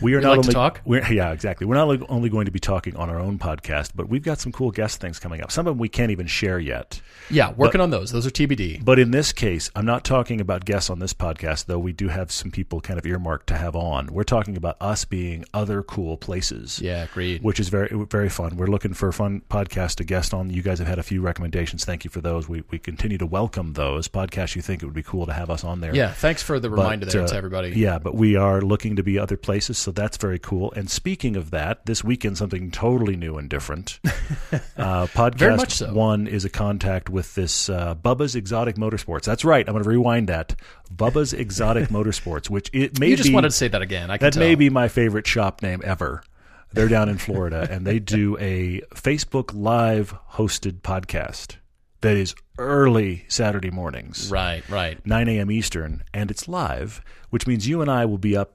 we are We not like to only talk? We're, yeah, exactly. We're not only going to be talking on our own podcast, but we've got some cool guest things coming up. Some of them we can't even share yet. Yeah, working on those. Those are TBD. But in this case, I'm not talking about guests on this podcast, though we do have some people kind of earmarked to have on. We're talking about us being other cool places. Yeah, agreed. Which is very very fun. We're looking for a fun podcast to guest on. You guys have had a few recommendations. Thank you for those. We we continue to welcome those podcasts. You think it would be cool to have us on there? Yeah, thanks for the But, reminder there uh, to everybody. Yeah, but we are looking to be other places, so that's very cool. And speaking of that, this weekend something totally new and different. uh, podcast so. one is a contact with this uh, Bubba's Exotic Motorsports. That's right. I'm going to rewind that. Bubba's Exotic Motorsports, which it may You just be wanted to say that again. I can that tell. may be my favorite shop name ever. They're down in Florida, and they do a Facebook Live hosted podcast that is early Saturday mornings. Right, right. 9 a.m. Eastern, and it's live, which means you and I will be up,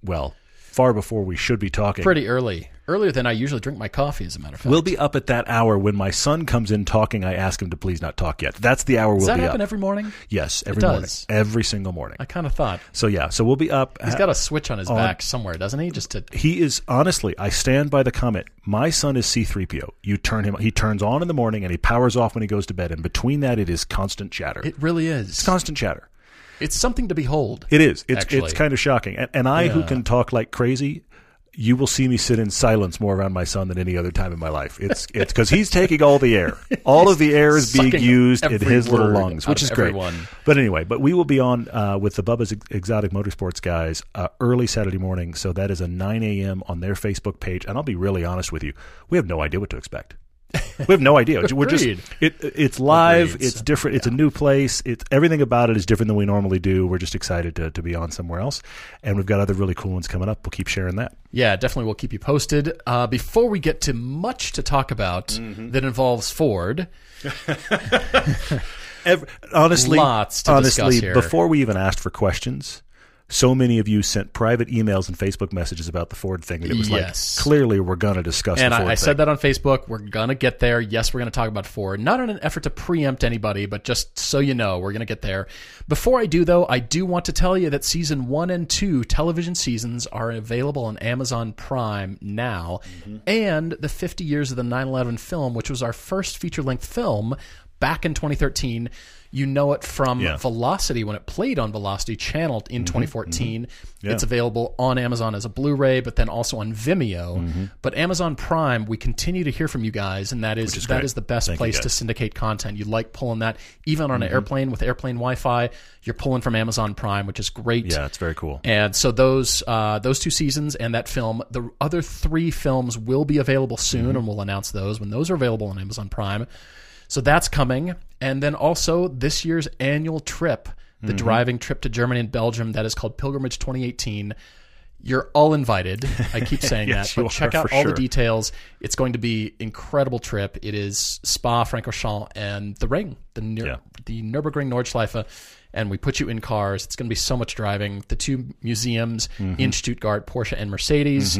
well, far before we should be talking. Pretty early. Earlier than I usually drink my coffee, as a matter of fact. We'll be up at that hour when my son comes in talking. I ask him to please not talk yet. That's the hour we'll that be happen up. every morning? yes, every does. morning, every single morning. I kind of thought. So yeah, so we'll be up. He's got a switch on his back somewhere, doesn't he? Just to. he is honestly. I stand by the comment. My son is C-3PO. You turn him. He turns on in the morning and he powers off when he goes to bed. And between that, it is constant chatter. It really is. it's constant chatter. It's something to behold. It is. It's Actually. it's kind of shocking. And, and I, who can talk like crazy, you will see me sit in silence more around my son than any other time in my life. It's it's because he's taking all the air. All of the air is being used in his little lungs, which is great. everyone. But anyway, but we will be on uh, with the Bubba's Exotic Motorsports guys uh, early Saturday morning. So that is a 9 a.m. on their Facebook page. And I'll be really honest with you, we have no idea what to expect. We have no idea. We're just it, it's live. Agreed. It's different. It's a new place. It's everything about it is different than we normally do. We're just excited to, to be on somewhere else, and we've got other really cool ones coming up. We'll keep sharing that. Yeah, definitely. We'll keep you posted. Uh, before we get to much to talk about Mm-hmm. that involves Ford, Ev honestly, Lots to honestly, here. before we even asked for questions, so many of you sent private emails and Facebook messages about the Ford thing that it was Yes. like clearly we're going to discuss. and the Ford I, I said that on Facebook, we're going to get there. Yes, we're going to talk about Ford. Not in an effort to preempt anybody, but just so you know, we're going to get there. Before I do, though, I do want to tell you that season one and two television seasons are available on Amazon Prime now. Mm-hmm. And the 50 years of the 9 11 film, which was our first feature length film back in 2013. You know it from Yeah. Velocity when it played on Velocity Channel Mm-hmm. in 2014. Yeah. It's available on Amazon as a Blu-ray, but then also on Vimeo. Mm-hmm. But Amazon Prime, we continue to hear from you guys, and that is, is that is the best Thank place to. Mm-hmm. syndicate content. You like pulling that even on an airplane with airplane Wi-Fi. You're pulling from Amazon Prime, which is great. yeah, it's very cool. And so those uh, those two seasons and that film, the other three films will be available soon, Mm-hmm. and we'll announce those when those are available on Amazon Prime. So that's coming, and then also this year's annual trip, the Mm-hmm. driving trip to Germany and Belgium, that is called Pilgrimage 2018. You're all invited. I keep saying Yes, that, but check out all sure. the details. It's going to be incredible trip. It is Spa, Francorchamps, and the Ring, the Nür- Yeah. the Nurburgring Nordschleife, and we put you in cars. It's going to be so much driving. The two museums Mm-hmm. in Stuttgart, Porsche and Mercedes.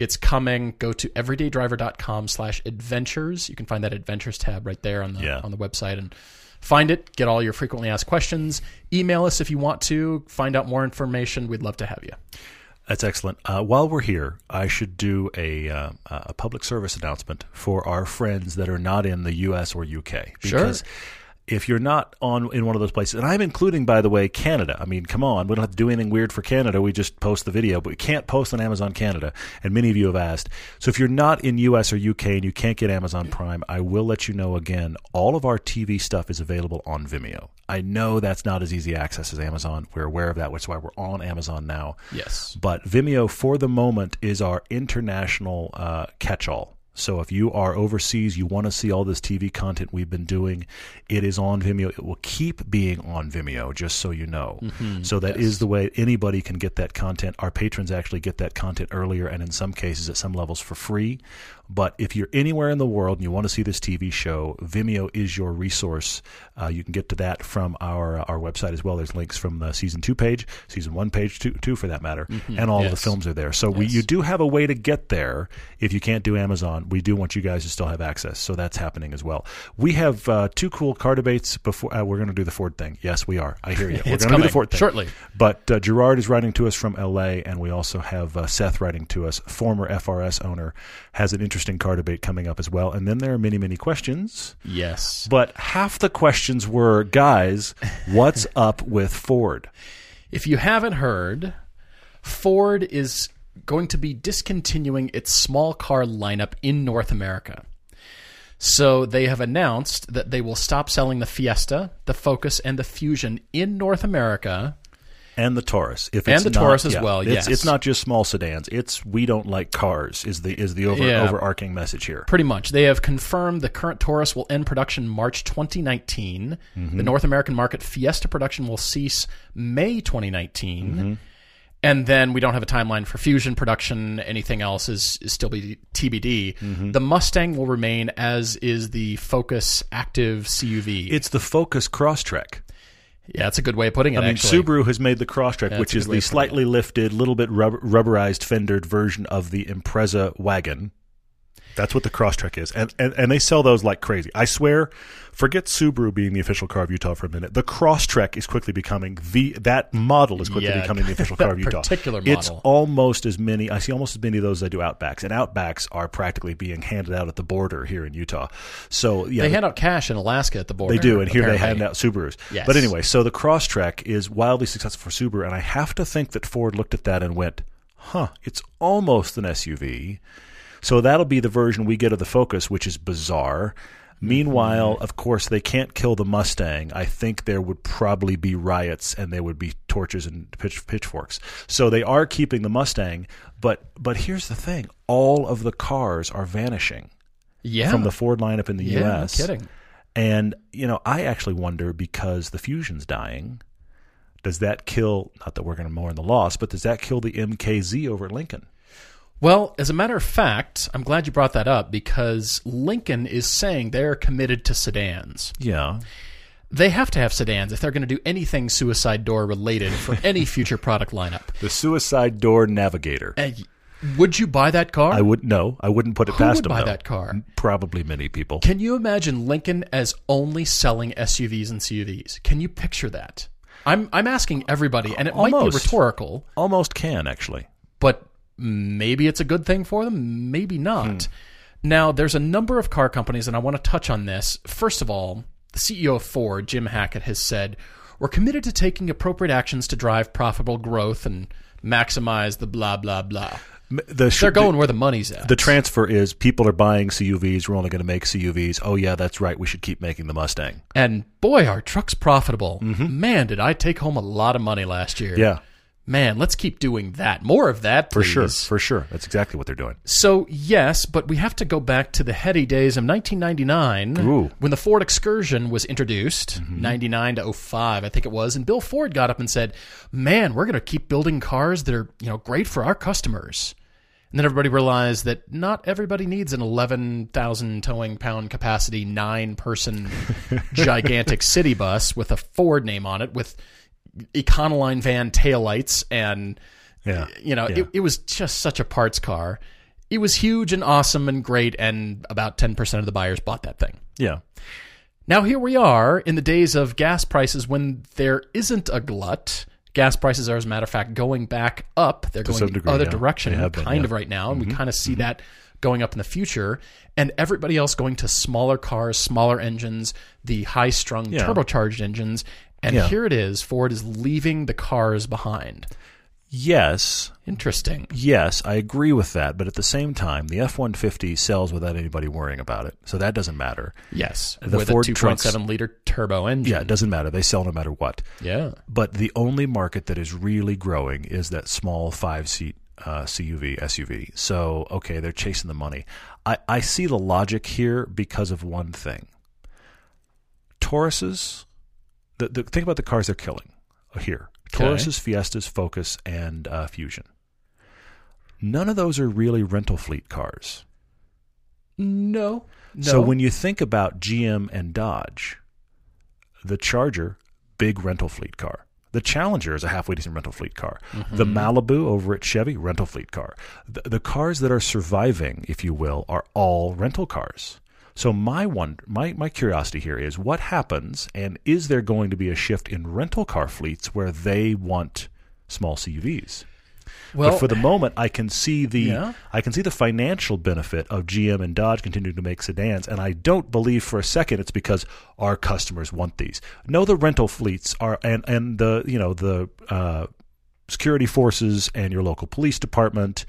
It's coming. Go to everydaydriver.com slash adventures. You can find that adventures tab right there on the Yeah. on the website and find it. Get all your frequently asked questions. Email us if you want to find out more information. We'd love to have you. That's excellent. Uh, while we're here, I should do a uh, a public service announcement for our friends that are not in the U.S. or U.K. Sure. If you're not on in one of those places, and I'm including, by the way, Canada. I mean, come on, we don't have to do anything weird for Canada. We just post the video, but we can't post on Amazon Canada. And many of you have asked. So if you're not in U.S. or U.K. and you can't get Amazon Prime, I will let you know again. All of our TV stuff is available on Vimeo. I know that's not as easy access as Amazon. We're aware of that, which is why we're on Amazon now. Yes. But Vimeo, for the moment, is our international uh, catch all. So if you are overseas, you want to see all this TV content we've been doing, it is on Vimeo. It will keep being on Vimeo, just so you know. Mm-hmm. so that is the way anybody can get that content. Our patrons actually get that content earlier and in some cases at some levels for free. But if you're anywhere in the world and you want to see this TV show, Vimeo is your resource. Uh, you can get to that from our uh, our website as well. There's links from the season two page, season one page two, two for that matter, and all of the films are there. So we, you do have a way to get there. If you can't do Amazon, we do want you guys to still have access. So that's happening as well. We have uh, two cool car debates before uh, we're going to do the Ford thing. Yes, we are. I hear you. We're going to do the Ford thing shortly. but uh, Gerard is writing to us from LA, and we also have uh, Seth writing to us. Former FRS owner has an interesting car debate coming up as well. And then there are many, many questions. Yes. But half the questions were, guys, what's up with Ford? If you haven't heard, Ford is going to be discontinuing its small car lineup in North America. So they have announced that they will stop selling the Fiesta, the Focus, and the Fusion in North America. And the Taurus, if And the not- Taurus as yeah, well, It's, yes. it's not just small sedans. It's we don't like cars. Is the is the over, Yeah. overarching message here? Pretty much. They have confirmed the current Taurus will end production March 2019. Mm-hmm. The North American market Fiesta production will cease May 2019. Mm-hmm. And then we don't have a timeline for Fusion production. Anything else is, is still be TBD. Mm-hmm. The Mustang will remain as is the Focus Active CUV. It's the Focus Crosstrek. Yeah, that's a good way of putting it. I mean, actually. Subaru has made the Crosstrek, That's which is the slightly lifted, little bit rubberized, fendered version of the Impreza wagon. That's what the Crosstrek is, and, and and they sell those like crazy. I swear, forget Subaru being the official car of Utah for a minute. The Crosstrek is quickly becoming the that model is quickly Yeah, becoming the official car of Utah. particular model. It's almost as many. I see almost as many of those as I do Outbacks, and Outbacks are practically being handed out at the border here in Utah. So yeah, They the- hand out cash in Alaska at the border. they do, and here they hand out Subarus. Yes. But anyway, so the Crosstrek is wildly successful for Subaru, and I have to think that Ford looked at that and went, "Huh, it's almost an SUV." So that'll be the version we get of the Focus, which is bizarre. Meanwhile, Mm-hmm. of course, they can't kill the Mustang. I think there would probably be riots and there would be torches and pitch, pitchforks. So they are keeping the Mustang, but but here's the thing: all of the cars are vanishing Yeah. from the Ford lineup in the yeah, no U.S. kidding. And, you know, I actually wonder because the Fusion's dying, does that kill, not that we're going to mourn the loss, but does that kill the MKZ over at Lincoln? Well, as a matter of fact, I'm glad you brought that up because Lincoln is saying they're committed to sedans. Yeah. They have to have sedans if they're going to do anything suicide door related for any future product lineup. The Suicide Door Navigator. And would you buy that car? I would, no, I wouldn't put it Who past would them. buy though. that car? Probably many people. Can you imagine Lincoln as only selling SUVs and CUVs? Can you picture that? I'm I'm asking everybody, and it might be rhetorical, Almost can, actually. but maybe it's a good thing for them, maybe not. Hmm. Now, there's a number of car companies, and I want to touch on this. First of all, the CEO of Ford, Jim Hackett, has said, We're committed to taking appropriate actions to drive profitable growth and maximize the blah, blah, blah. The, sh- They're going where the money's at. The transfer is people are buying CUVs. We're only going to make CUVs. Oh, yeah, that's right. We should keep making the Mustang. and boy, our truck's profitable. Mm-hmm. Man, did I take home a lot of money last year. Yeah, Man, let's keep doing that. More of that, for sure. For sure. That's exactly what they're doing. So, yes, but we have to go back to the heady days of 1999 Ooh. Mm-hmm. when the Ford Excursion was introduced, 99 to 05, I think it was, and Bill Ford got up and said, "Man, we're going to keep building cars that are, you know, great for our customers." And then everybody realized that not everybody needs an 11,000 towing pound capacity, nine person gigantic city bus with a Ford name on it with Econoline van taillights and Yeah. you know, Yeah. it, it was just such a parts car. It was huge and awesome and great, and about 10% of the buyers bought that thing. Yeah. Now, here we are in the days of gas prices when there isn't a glut. Gas prices are, as a matter of fact, going back up. They're going some the other yeah. direction, been, kind. Mm-hmm. of right now, and we kind of see that going up in the future. And everybody else going to smaller cars, smaller engines, the high strung Yeah. turbocharged engines. And Yeah. here it is Ford is leaving the cars behind. Yes. Interesting. Yes, I agree with that, but at the same time, the F one fifty sells without anybody worrying about it, so that doesn't matter. Yes, The with Ford a 2.7 trucks- liter turbo engine. Yeah, it doesn't matter. They sell no matter what. Yeah. But the only market that is really growing is that small five seat uh, CUV SUV. So okay, they're chasing the money. I, I see the logic here because of one thing. Tauruses, the, the think about the cars they're killing here. Okay. Tauruses, Fiestas, Focus, and uh, Fusion. None of those are really rental fleet cars. No. No. So when you think about GM and Dodge, the Charger, big rental fleet car. The Challenger is a halfway decent rental fleet car. The Malibu over at Chevy, rental fleet car. The, the cars that are surviving, if you will, are all rental cars. So my one, my my curiosity here is what happens, and is there going to be a shift in rental car fleets where they want small CUVs? well, but for the moment, I can see the Yeah. I can see the financial benefit of GM and Dodge continuing to make sedans, and I don't believe for a second it's because our customers want these. No, the rental fleets are and and the you know the uh, security forces and your local police department.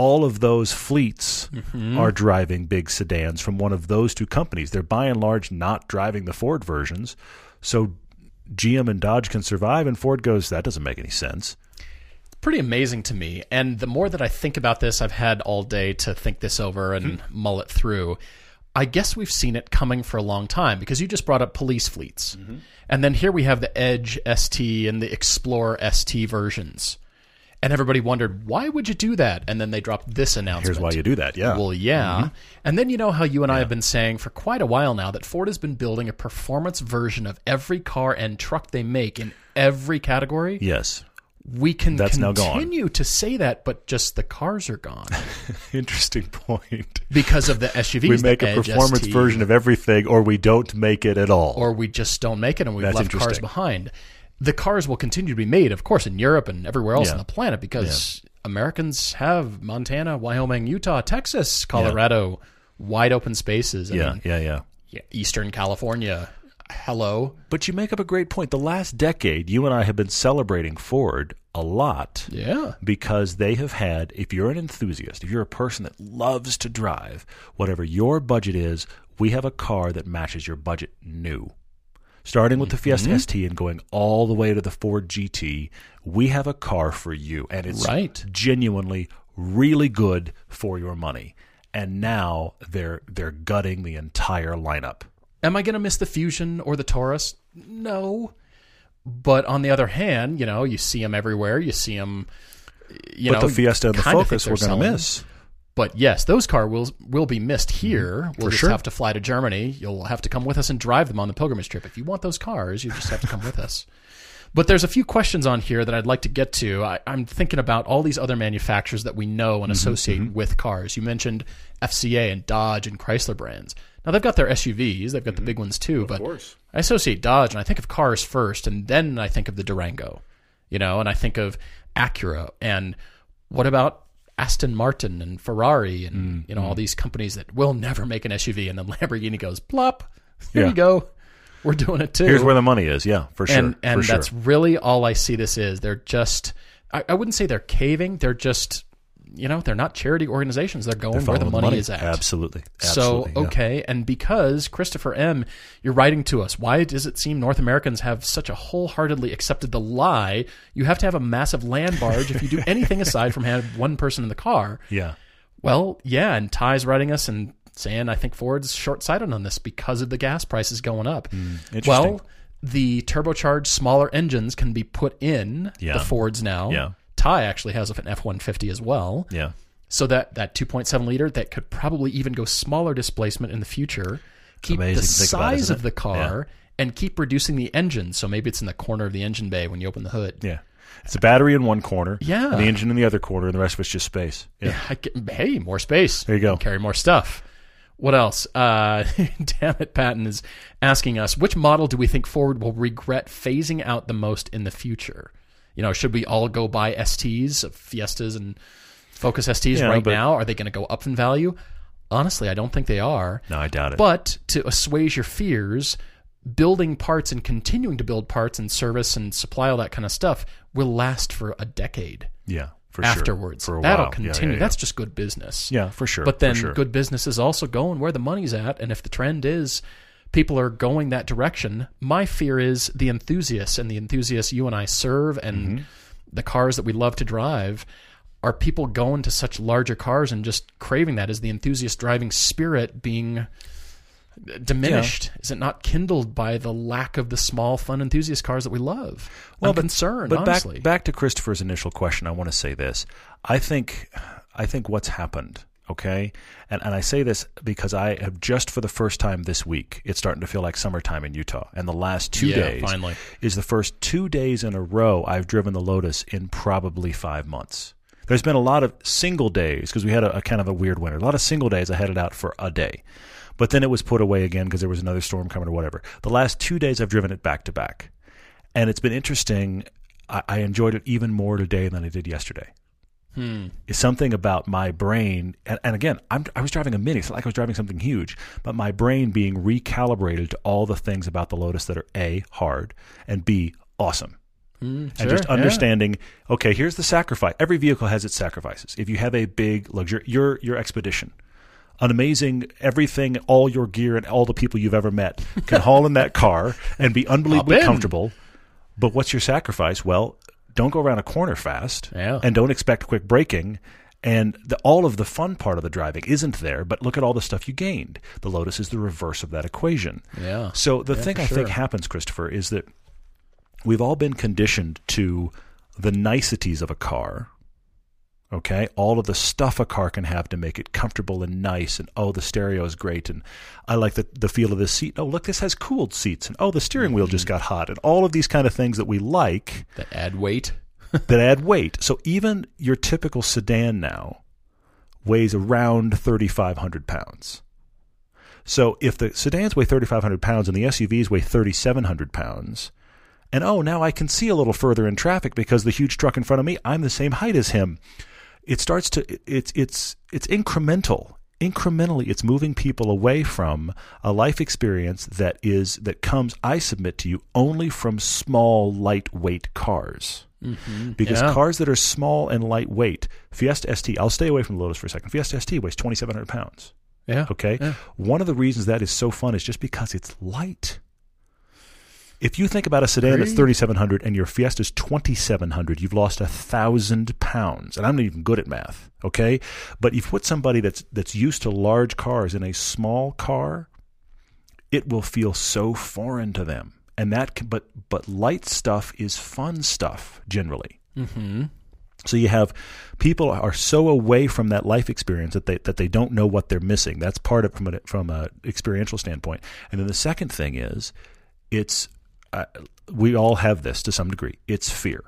All of those fleets Mm-hmm. are driving big sedans from one of those two companies. They're by and large not driving the Ford versions. So GM and Dodge can survive, and Ford goes, that doesn't make any sense. pretty amazing to me. And the more that I think about this, I've had all day to think this over and mull it through. I guess we've seen it coming for a long time because you just brought up police fleets. And then here we have the Edge ST and the Explorer ST versions. And everybody wondered, why would you do that? And then they dropped this announcement. Here's why you do that. Yeah. Well, yeah. Mm-hmm. And then you know how you and I have been saying for quite a while now that Ford has been building a performance version of every car and truck they make in every category. yes. We can That's continue to say that, but just the cars are gone Interesting point. because of the SUVs. We make a performance ST, version of everything, or we don't make it at all. or we just don't make it, and we've That's left cars behind. The cars will continue to be made, of course, in Europe and everywhere else Yeah. on the planet because Americans have Montana, Wyoming, Utah, Texas, Colorado, wide open spaces. I yeah, mean, yeah, yeah. yeah, Eastern California. Hello. But you make up a great point. The last decade, you and I have been celebrating Ford a lot Yeah. because they have had, if you're an enthusiast, if you're a person that loves to drive, whatever your budget is, we have a car that matches your budget new. Starting with the Fiesta Mm-hmm. ST and going all the way to the Ford GT, we have a car for you. And it's Right. genuinely really good for your money. And now they're they're gutting the entire lineup. Am I going to miss the Fusion or the Taurus? No. But on the other hand, you know, you see them everywhere. You see them, you but know. the Fiesta and the Focus we're going to miss. But yes, those car will will be missed here. We'll For just sure. have to fly to Germany. You'll have to come with us and drive them on the pilgrimage trip. If you want those cars, you just have to come with us. But there's a few questions on here that I'd like to get to. I, I'm thinking about all these other manufacturers that we know Mm-hmm, and associate with cars. You mentioned FCA and Dodge and Chrysler brands. Now they've got their SUVs, they've got the big ones too. but Mm-hmm. course. I associate Dodge and I think of cars first, and then I think of the Durango, you know, and I think of Acura. And what about Aston Martin and Ferrari and Mm, you know all these companies that will never make an SUV, and then Lamborghini goes plop. Here Yeah. you go. We're doing it too. Here's where the money is. Yeah, for sure. and and for sure. that's really all I see. This is they're just. I, I wouldn't say they're caving. They're just. You know, they're not charity organizations. They're going where the Following money, is at. Absolutely. So Absolutely, yeah. okay, and because Christopher M, you're writing to us. Why does it seem North Americans have such a wholeheartedly accepted the lie? You have to have a massive land barge if you do anything aside from have one person in the car. Yeah. Well, yeah, and Ty's writing us and saying I think Ford's short-sighted on this because of the gas prices going up. Hmm, interesting. well, the turbocharged smaller engines can be put in Yeah. the Fords now. Yeah. Ty actually has an F-150 as well. Yeah. So that that 2.7 liter that could probably even go smaller displacement in the future, keep amazing the think about, size of the car, and keep reducing the engine. So maybe it's in the corner of the engine bay when you open the hood. Yeah. It's a battery in one corner. Yeah. And the engine in the other corner, and the rest of it's just space. Yeah. Get- hey, more space. There you go. Carry more stuff. What else? Uh, damn it, Patton is asking us which model do we think Ford will regret phasing out the most in the future? You know, should we all go buy STs, Fiestas, and Focus STs Yeah, right but- now? Are they going to go up in value? Honestly, I don't think they are. No, I doubt it. But to assuage your fears, building parts and continuing to build parts and service and supply all that kind of stuff will last for a decade yeah, for sure. afterwards. For a That'll while. Yeah, yeah, continue. yeah. That's just good business. yeah, for sure. But then sure. good business is also going where the money's at. And if the trend is people are going that direction, my fear is the enthusiasts and the enthusiasts you and I serve and Mm-hmm. the cars that we love to drive. Are people going to such larger cars and just craving that? Is the enthusiast driving spirit being diminished? Is it not kindled by the lack of the small, fun enthusiast cars that we love? I'm concerned, But honestly. back back to Christopher's initial question, I want to say this. I think I think what's happened Okay, and and I say this because I have just for the first time this week, it's starting to feel like summertime in Utah, and the last two Yeah, days finally. is the first two days in a row I've driven the Lotus in probably five months. There's been a lot of single days because we had a, a kind of a weird winter. A lot of single days I had it out for a day, but then it was put away again because there was another storm coming or whatever. The last two days I've driven it back to back, and it's been interesting. I, I enjoyed it even more today than I did yesterday Hmm. is something about my brain. And, and again I'm, i was driving a mini. It's like i was driving something huge but my brain being recalibrated to all the things about the lotus that are a hard and b awesome. Mm, and sure, just yeah. understanding okay here's the sacrifice. Every vehicle has its sacrifices. If you have a big luxury your your expedition an amazing everything all your gear and all the people you've ever met can haul in that car and be unbelievably comfortable. But what's your sacrifice? Well don't go around a corner fast Yeah. and don't expect quick braking and the, all of the fun part of the driving isn't there but look at all the stuff you gained the lotus is the reverse of that equation Yeah. so the thing for I think happens, Christopher, is that we've all been conditioned to the niceties of a car. Okay, all of the stuff a car can have to make it comfortable and nice, and oh, the stereo is great, and I like the the feel of this seat. Oh, look, this has cooled seats, and oh, the steering wheel Mm-hmm. just got hot, and all of these kind of things that we like That add weight. that add weight. So even your typical sedan now weighs around 3,500 pounds. So if the sedans weigh 3,500 pounds and the SUVs weigh 3,700 pounds, and oh, now I can see a little further in traffic because the huge truck in front of me, I'm the same height as him. It starts to it's it's it's incremental. Incrementally, it's moving people away from a life experience that is that comes, I submit to you, only from small, lightweight cars mm-hmm. because Yeah. cars that are small and lightweight, Fiesta ST, I'll stay away from the Lotus for a second. Fiesta ST weighs 2,700 pounds. Yeah. Okay. Yeah. One of the reasons that is so fun is just because it's light. If you think about a sedan that's 3,700 and your Fiesta's 2,700, you've lost a thousand pounds. And I'm not even good at math. Okay. But if you put somebody that's, that's used to large cars in a small car, it will feel so foreign to them. And that, can, but, but light stuff is fun stuff generally. Mm-hmm. So you have people are so away from that life experience that they that they don't know what they're missing. That's part of from a from a experiential standpoint. And then the second thing is, it's we all have this to some degree. It's fear.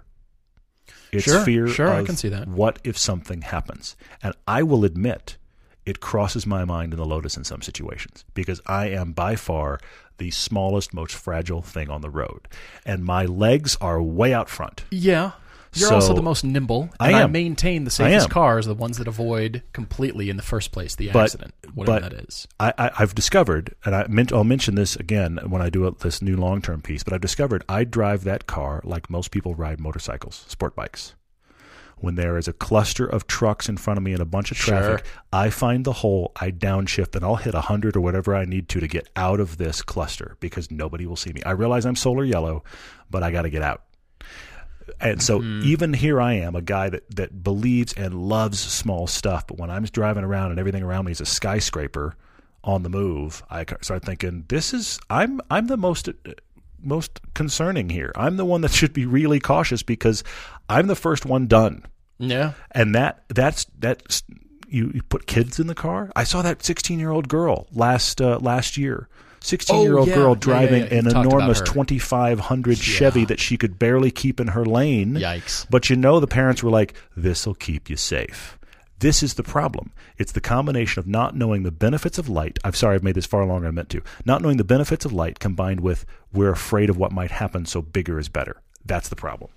It's Sure, fear. sure, I can see that. What if something happens? And I will admit, it crosses my mind in the Lotus in some situations because I am by far the smallest, most fragile thing on the road, and my legs are way out front. Yeah. You're So- also the most nimble. I And I, am. maintain the safest am. cars, the ones that avoid completely in the first place the But- accident, whatever but- that is. I, I, I've discovered, and I meant, I'll mention this again when I do this new long term piece, but I've discovered I drive that car like most people ride motorcycles, sport bikes. When there is a cluster of trucks in front of me and a bunch of traffic, Sure. I find the hole, I downshift, and I'll hit 100 or whatever I need to to get out of this cluster because nobody will see me. I realize I'm solar yellow, but I got to get out. And so even here I am, a guy that, that believes and loves small stuff, but when I'm driving around and everything around me is a skyscraper on the move, I start thinking, this is I'm I'm the most most concerning here. I'm the one that should be really cautious because I'm the first one done. Yeah. And that that's that's you, you put kids in the car. I saw that 16 year old girl last uh, last year. 16 year old girl driving an You've enormous her. 2500 Chevy that she could barely keep in her lane. Yikes. But you know, the parents were like, "This'll keep you safe." This is the problem. It's the combination of not knowing the benefits of light. I'm sorry, I've made this far longer than I meant to. Not knowing the benefits of light combined with we're afraid of what might happen, so bigger is better. That's the problem.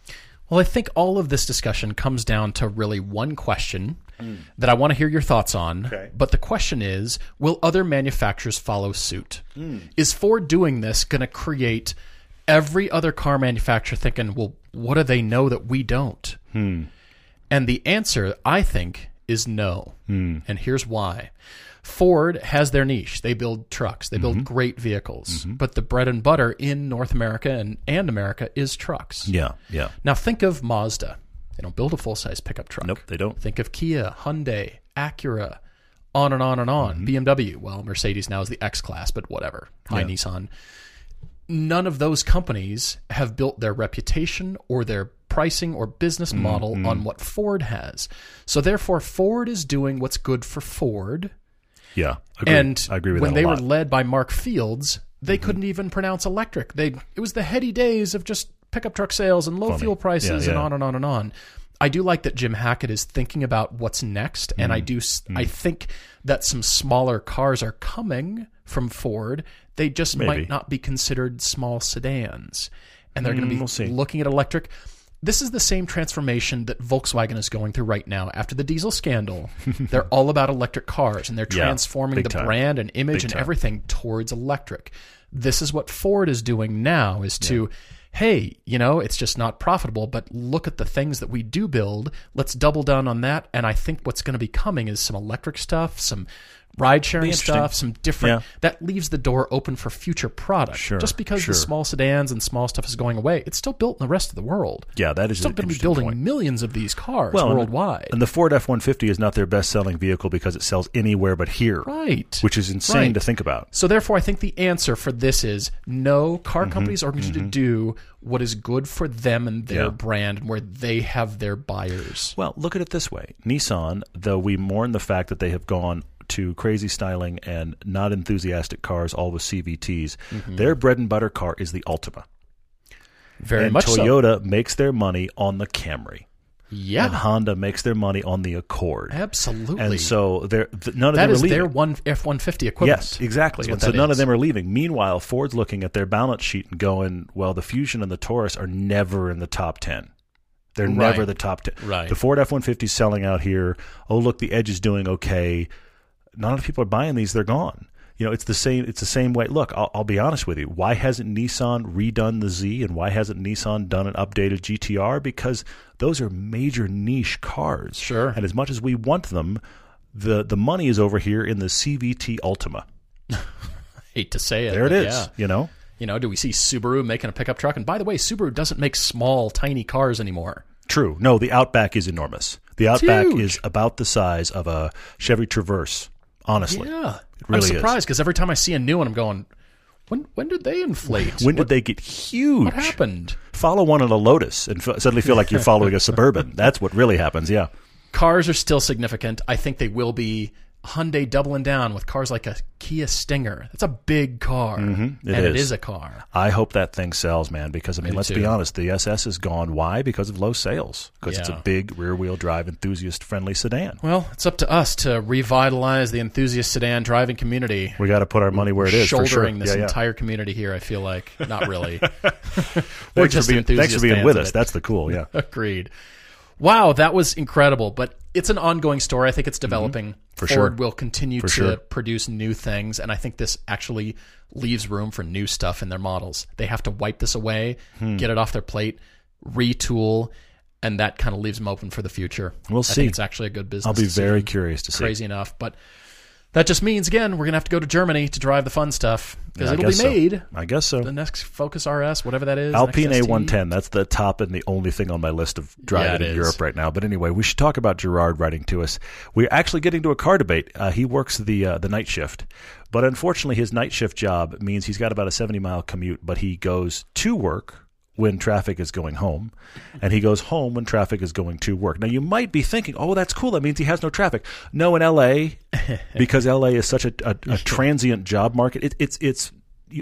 Well, I think all of this discussion comes down to really one question Mm. that I want to hear your thoughts on. Okay. But the question is will other manufacturers follow suit? Mm. Is Ford doing this going to create every other car manufacturer thinking, well, what do they know that we don't? Hmm. And the answer, I think, is no. Hmm. And here's why. Ford has their niche. They build trucks. They build mm-hmm. great vehicles. Mm-hmm. But the bread and butter in North America and, and America is trucks. Yeah, yeah. Now think of Mazda. They don't build a full size pickup truck. Nope, they don't. Think of Kia, Hyundai, Acura, on and on and on. BMW. Well, Mercedes now is the X class, but whatever. Hi Nissan. None of those companies have built their reputation or their pricing or business model on what Ford has. So therefore, Ford is doing what's good for Ford. Yeah, agree. And I agree with when they lot. Mm-hmm. were led by Mark Fields, they couldn't even pronounce electric. They it was the heady days of just pickup truck sales and low Funny. fuel prices Yeah, and on and on and on. I do like that Jim Hackett is thinking about what's next, and Mm. I do. I think that some smaller cars are coming from Ford. They just Maybe. might not be considered small sedans, and they're going to be Mm, we'll looking at electric. This is the same transformation that Volkswagen is going through right now after the diesel scandal. they're all about electric cars and they're transforming big the time. brand and image Big and time. everything towards electric. This is what Ford is doing now is to hey, you know, it's just not profitable, but look at the things that we do build. Let's double down on that and I think what's going to be coming is some electric stuff, some ride sharing stuff, some different Yeah. that leaves the door open for future products. Sure, Just because sure. the small sedans and small stuff is going away, it's still built in the rest of the world. yeah, that is Still an going to be building point. millions of these cars Well, and- worldwide. And the Ford F one fifty is not their best selling vehicle because it sells anywhere but here, right. which is insane Right. to think about. So therefore, I think the answer for this is no. Car Mm-hmm, companies are going to do what is good for them and their Yeah. brand, and where they have their buyers. Well, look at it this way: Nissan, though we mourn the fact that they have gone to crazy styling and not enthusiastic cars, all with CVTs, Mm-hmm. their bread and butter car is the Altima. Very and much so. Toyota makes their money on the Camry, Yeah, and Honda makes their money on the Accord. absolutely. And so they're, th- none of that them are is leaving. their one F one fifty equivalent. Yes, exactly. And so none is. of them are leaving. Meanwhile, Ford's looking at their balance sheet and going, well, the Fusion and the Taurus are never in the top 10. They're Right. never the top 10. Right. The Ford F 150 is selling out here. Oh, look, the Edge is doing okay. Not enough people are buying these. They're gone. You know, it's the same. It's the same way. Look, I'll, I'll be honest with you. Why hasn't Nissan redone the Z, and why hasn't Nissan done an updated GTR? Because those are major niche cars. Sure. And as much as we want them, the the money is over here in the CVT Altima. Hate to say it. There it is. Yeah. You know. You know, do we see Subaru making a pickup truck? And by the way, Subaru doesn't make small, tiny cars anymore. True. No, the Outback is enormous. The Outback is about the size of a Chevy Traverse. Honestly, Yeah, really I'm surprised because every time I see a new one, I'm going, when when did they inflate? when did what, they get huge? what happened? Follow one in a Lotus and f- suddenly feel like you're following a Suburban. That's what really happens. Yeah. Cars are still significant. I think they will be. Hyundai doubling down with cars like a Kia Stinger. That's a big car, Mm-hmm. It and it is. is a car. I hope that thing sells, man. Because I mean, Me let's too. be honest. The SS is gone. Why? Because of low sales. Because it's a big rear-wheel drive, enthusiast-friendly sedan. Well, it's up to us to revitalize the enthusiast sedan driving community. We got to put our money where it is. for sure. Shouldering this yeah, yeah. entire community here, I feel like not really. Thanks We're for just being, thanks for being with us. That's the cool. Yeah. Agreed. Wow, that was incredible. But it's an ongoing story. I think it's developing. Mm-hmm. For Ford sure. will continue For to sure. produce new things, and I think this actually leaves room for new stuff in their models. They have to wipe this away, Hmm. get it off their plate, retool, and that kind of leaves them open for the future. We'll I see. think it's actually a good business. I'll be very curious to see. crazy enough, but that just means again we're gonna have to go to Germany to drive the fun stuff because I it'll be so. made. I guess so. The next Focus RS, whatever that is, Alpine. A110. That's the top and the only thing on my list of driving Yeah, in is. Europe right now. But anyway, we should talk about Gerard writing to us. We're actually getting to a car debate. Uh, he works the uh, the night shift, but unfortunately, his night shift job means he's got about a 70 mile commute. But he goes to work when traffic is going home, and he goes home when traffic is going to work. Now, you might be thinking, "Oh, that's cool. That means he has no traffic." No, in L.A. because L.A. is such a, a, a transient job market. It, it's it's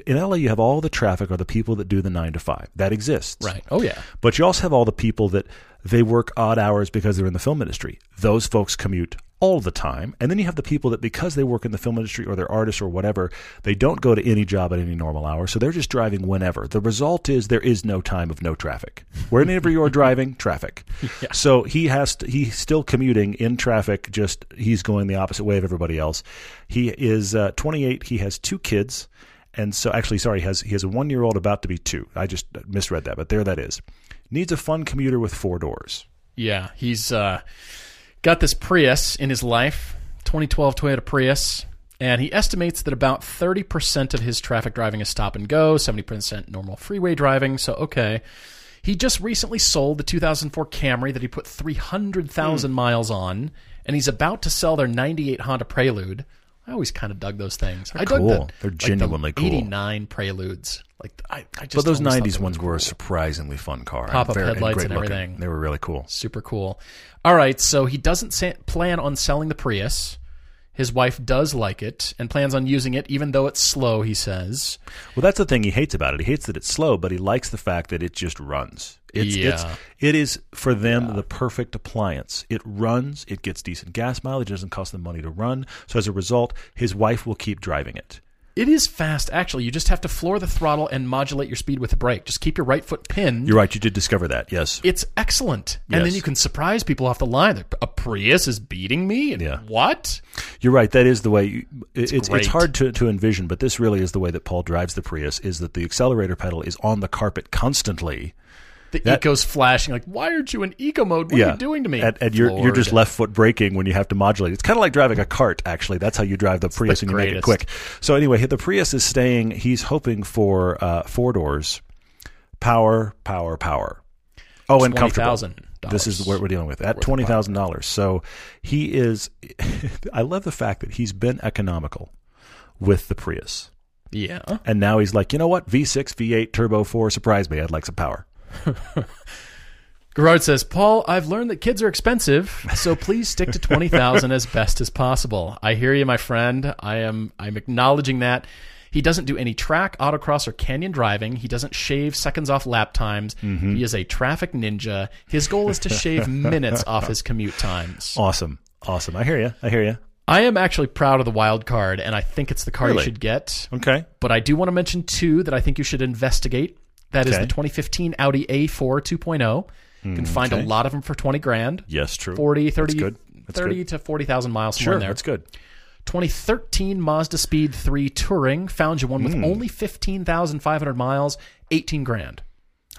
in LA, you have all the traffic are the people that do the nine to five. That exists. Right. Oh yeah. But you also have all the people that they work odd hours because they're in the film industry. Those folks commute all the time. And then you have the people that because they work in the film industry or they're artists or whatever, they don't go to any job at any normal hour. So they're just driving whenever. The result is there is no time of no traffic. Wherever you're driving, traffic. So he has to, he's still commuting in traffic, just he's going the opposite way of everybody else. He is uh, 28. He has two kids. And so, actually, sorry, he has he has a one year old about to be two. I just misread that, but there that is. Needs a fun commuter with four doors. Yeah, he's uh, got this Prius in his life, 2012 Toyota Prius, and he estimates that about 30% of his traffic driving is stop and go, 70% normal freeway driving. So, okay. He just recently sold the 2004 Camry that he put 300,000 hmm. miles on, and he's about to sell their 98 Honda Prelude. I always kind of dug those things. I cool. dug the They're like, genuinely the cool. '89 Preludes. Like I, I just But those '90s ones were were a surprisingly fun car. Pop-up headlights great and everything. They were really cool. super cool. All right, so he doesn't sa- plan on selling the Prius. His wife does like it and plans on using it, even though it's slow. He says, Well, that's the thing he hates about it. He hates that it's slow, but he likes the fact that it just runs. It's, it's Yeah. it is for them the perfect appliance. It runs, it gets decent gas mileage, it doesn't cost them money to run. So as a result, his wife will keep driving it. "It is fast. Actually, you just have to floor the throttle and modulate your speed with the brake. Just keep your right foot pinned." You're right, you did discover that. Yes. it's excellent, Yes. and then you can surprise people off the line. A Prius is beating me. Yeah. What? You're right. That is the way. You, it's it's, great. hard to, to envision, but this really is the way that Paul drives the Prius. Is that the accelerator pedal is on the carpet constantly. The That- eco's flashing. Like, why aren't you in eco mode? What are you doing to me? And, and you're you're just left foot braking when you have to modulate. It's kind of like driving a cart. Actually, that's how you drive the Prius and you make it quick. So anyway, the Prius is staying. He's hoping for uh, four doors, power, power, power. Oh, and comfortable. $20,000. This is what we're dealing with at twenty thousand dollars. So he is. I love the fact that he's been economical with the Prius, Yeah. and now he's like, you know what, V6, V8, turbo four, surprise me. I'd like some power. Gerard says, Paul, I've learned that kids are expensive, so please stick to twenty thousand as best as possible. I hear you, my friend. I am I'm acknowledging that. He doesn't do any track, autocross, or canyon driving. He doesn't shave seconds off lap times. Mm-hmm. He is a traffic ninja. His goal is to shave minutes off his commute times. Awesome, awesome. I hear you. I hear you. I am actually proud of the wild card, and I think it's the car you should get. Okay. But I do want to mention two that I think you should investigate. That is Okay. the 2015 Audi A4 2.0. You can find a lot of them for 20 grand. Yes, true. 40, 30, good. That's 30 good. to 40,000 miles somewhere Sure, in there. that's good. 2013 Mazdaspeed3 Touring found you one with Hmm. only 15,500 miles, 18 grand.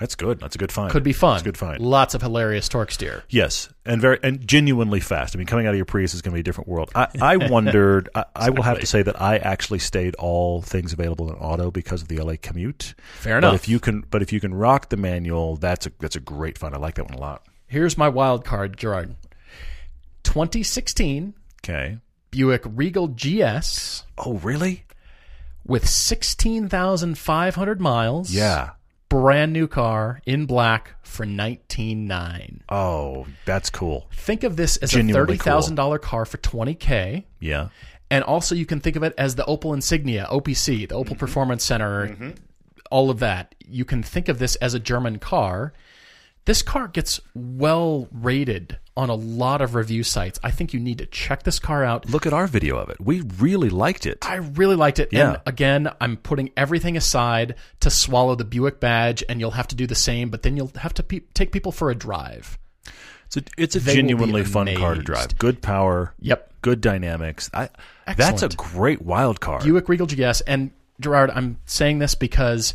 That's good. That's a good find. Could be fun. That's a good find. Lots of hilarious torque steer. Yes, and very and genuinely fast. I mean, coming out of your Prius is going to be a different world. I, I wondered. I, I will have to say that I actually stayed all things available in auto because of the LA commute. Fair But enough. if you can, but if you can rock the manual, that's a that's a great find. I like that one a lot. Here's my wild card, Gerard. 2016 Okay. Buick Regal GS Oh, really? with 16,500 miles. Yeah. Brand new car in black for 19.9. Oh, that's cool. Think of this as Genuinely a $30,000 car for 20k. Yeah. And also you can think of it as the Opel Insignia, OPC, the Opel Mm-hmm. Performance Center, all of that. You can think of this as a German car. This car gets well rated on a lot of review sites. I think you need to check this car out. Look at our video of it. We really liked it. I really liked it. Yeah. And again, I'm putting everything aside to swallow the Buick badge, and you'll have to do the same, but then you'll have to pe- take people for a drive. It's a, it's a They genuinely fun car to drive. Good power. Yep. Good dynamics. I, that's a great wild card. Buick Regal GS. And Gerard, I'm saying this because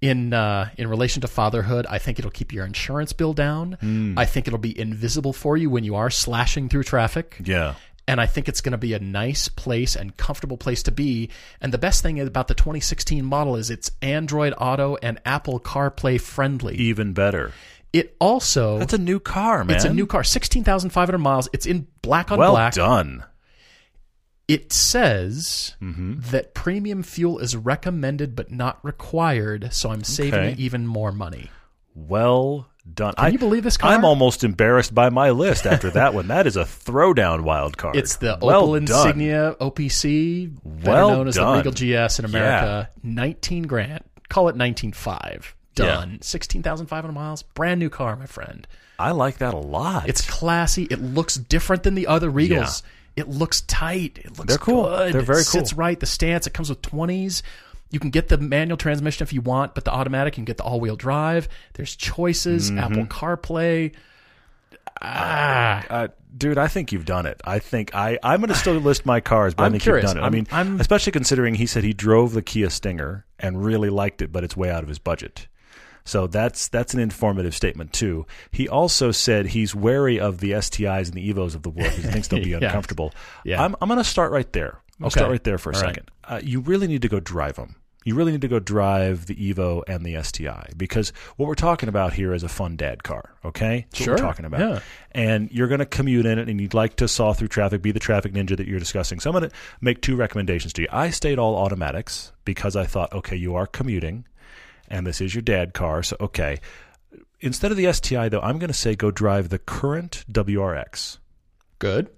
in uh, in relation to fatherhood, I think it'll keep your insurance bill down. Hmm. I think it'll be invisible for you when you are slashing through traffic. yeah. And I think it's going to be a nice place and comfortable place to be. And the best thing about the 2016 model is it's Android Auto and Apple CarPlay friendly. Even better. It also That's a new car, man. it's a new car, 16,500 miles. It's in black on well black. done. It says Mm-hmm. that premium fuel is recommended but not required, so I'm saving Okay. even more money. Well done. Can you believe this car? I'm almost embarrassed by my list after that one. That is a throwdown wild card. It's the well Opel done. Insignia OPC, better Well known as done. the Regal GS in America. 19 grand. Call it 19.5. Done. 16,500 miles. Brand new car, my friend. I like that a lot. It's classy. It looks different than the other Regals. It looks tight. It looks They're cool. good. They're very it sits cool. right. The stance. It comes with 20s. You can get the manual transmission if you want, but the automatic you can get the all-wheel drive. There's choices. Mm-hmm. Apple CarPlay. Ah, uh, dude, I think you've done it. I think I I'm going to still list my cars, but i I'm think curious. you've done it. i mean, I'm- especially considering he said he drove the Kia Stinger and really liked it, but it's way out of his budget. So that's that's an informative statement too. He also said he's wary of the STIs and the Evos of the world. because He thinks they'll be Yeah. uncomfortable. Yeah. I'm I'm going to start right there. I'll Okay. start right there for a All right. second. Uh, you really need to go drive them. You really need to go drive the Evo and the STI because what we're talking about here is a fun dad car. Okay, That's sure. what we're talking about. Yeah. And you're going to commute in it, and you'd like to saw through traffic, be the traffic ninja that you're discussing. So I'm going to make two recommendations to you. I stayed all automatics because I thought, okay, you are commuting, and this is your dad car, so okay. Instead of the STI, though, I'm going to say go drive the current WRX. Good.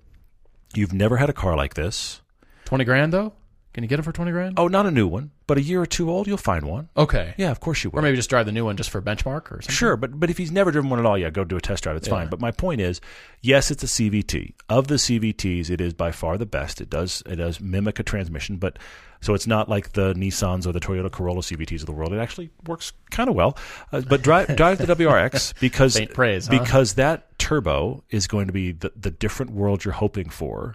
You've never had a car like this. Twenty grand though. Can you get it for twenty grand? Oh, not a new one, but a year or two old, you'll find one. Okay. Yeah, of course you will. Or maybe just drive the new one just for a benchmark or something. Sure, but but if he's never driven one at all, yeah, go do a test drive. It's Yeah. fine. But my point is, yes, it's a CVT. Of the CVTs, it is by far the best. It does it does mimic a transmission, but so it's not like the Nissans or the Toyota Corolla CVTs of the world. It actually works kind of well. Uh, but drive drive the WRX because praise, huh? because that turbo is going to be the the different world you're hoping for.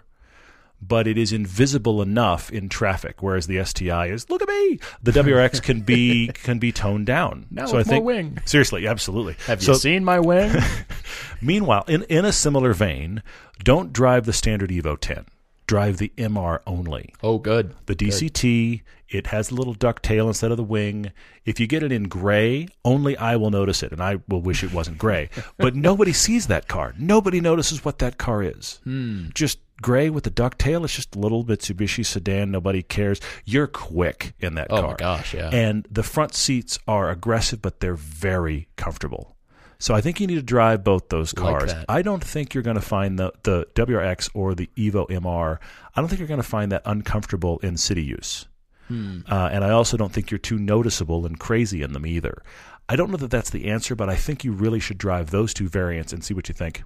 But it is invisible enough in traffic, whereas the STI is look at me. The WRX can be can be toned down. Now so I think more wing. seriously, absolutely. Have so, you seen my wing? Meanwhile, in, in a similar vein, don't drive the standard Evo 10. Drive the MR only. oh, good. The DCT, it has a little duck tail instead of the wing. If you get it in gray, only I will notice it, and I will wish it wasn't gray. but nobody sees that car. Nobody notices what that car is. Hmm. Just gray with the duck tail. It's just a little Mitsubishi sedan. Nobody cares. You're quick in that Oh car. my gosh, yeah. And the front seats are aggressive, but they're very comfortable. So I think you need to drive both those cars. that. I don't think you're going to find the, the WRX or the Evo MR. I don't think you're going to find that uncomfortable in city use. Hmm. Uh, and I also don't think you're too noticeable and crazy in them either. I don't know that that's the answer, but I think you really should drive those two variants and see what you think.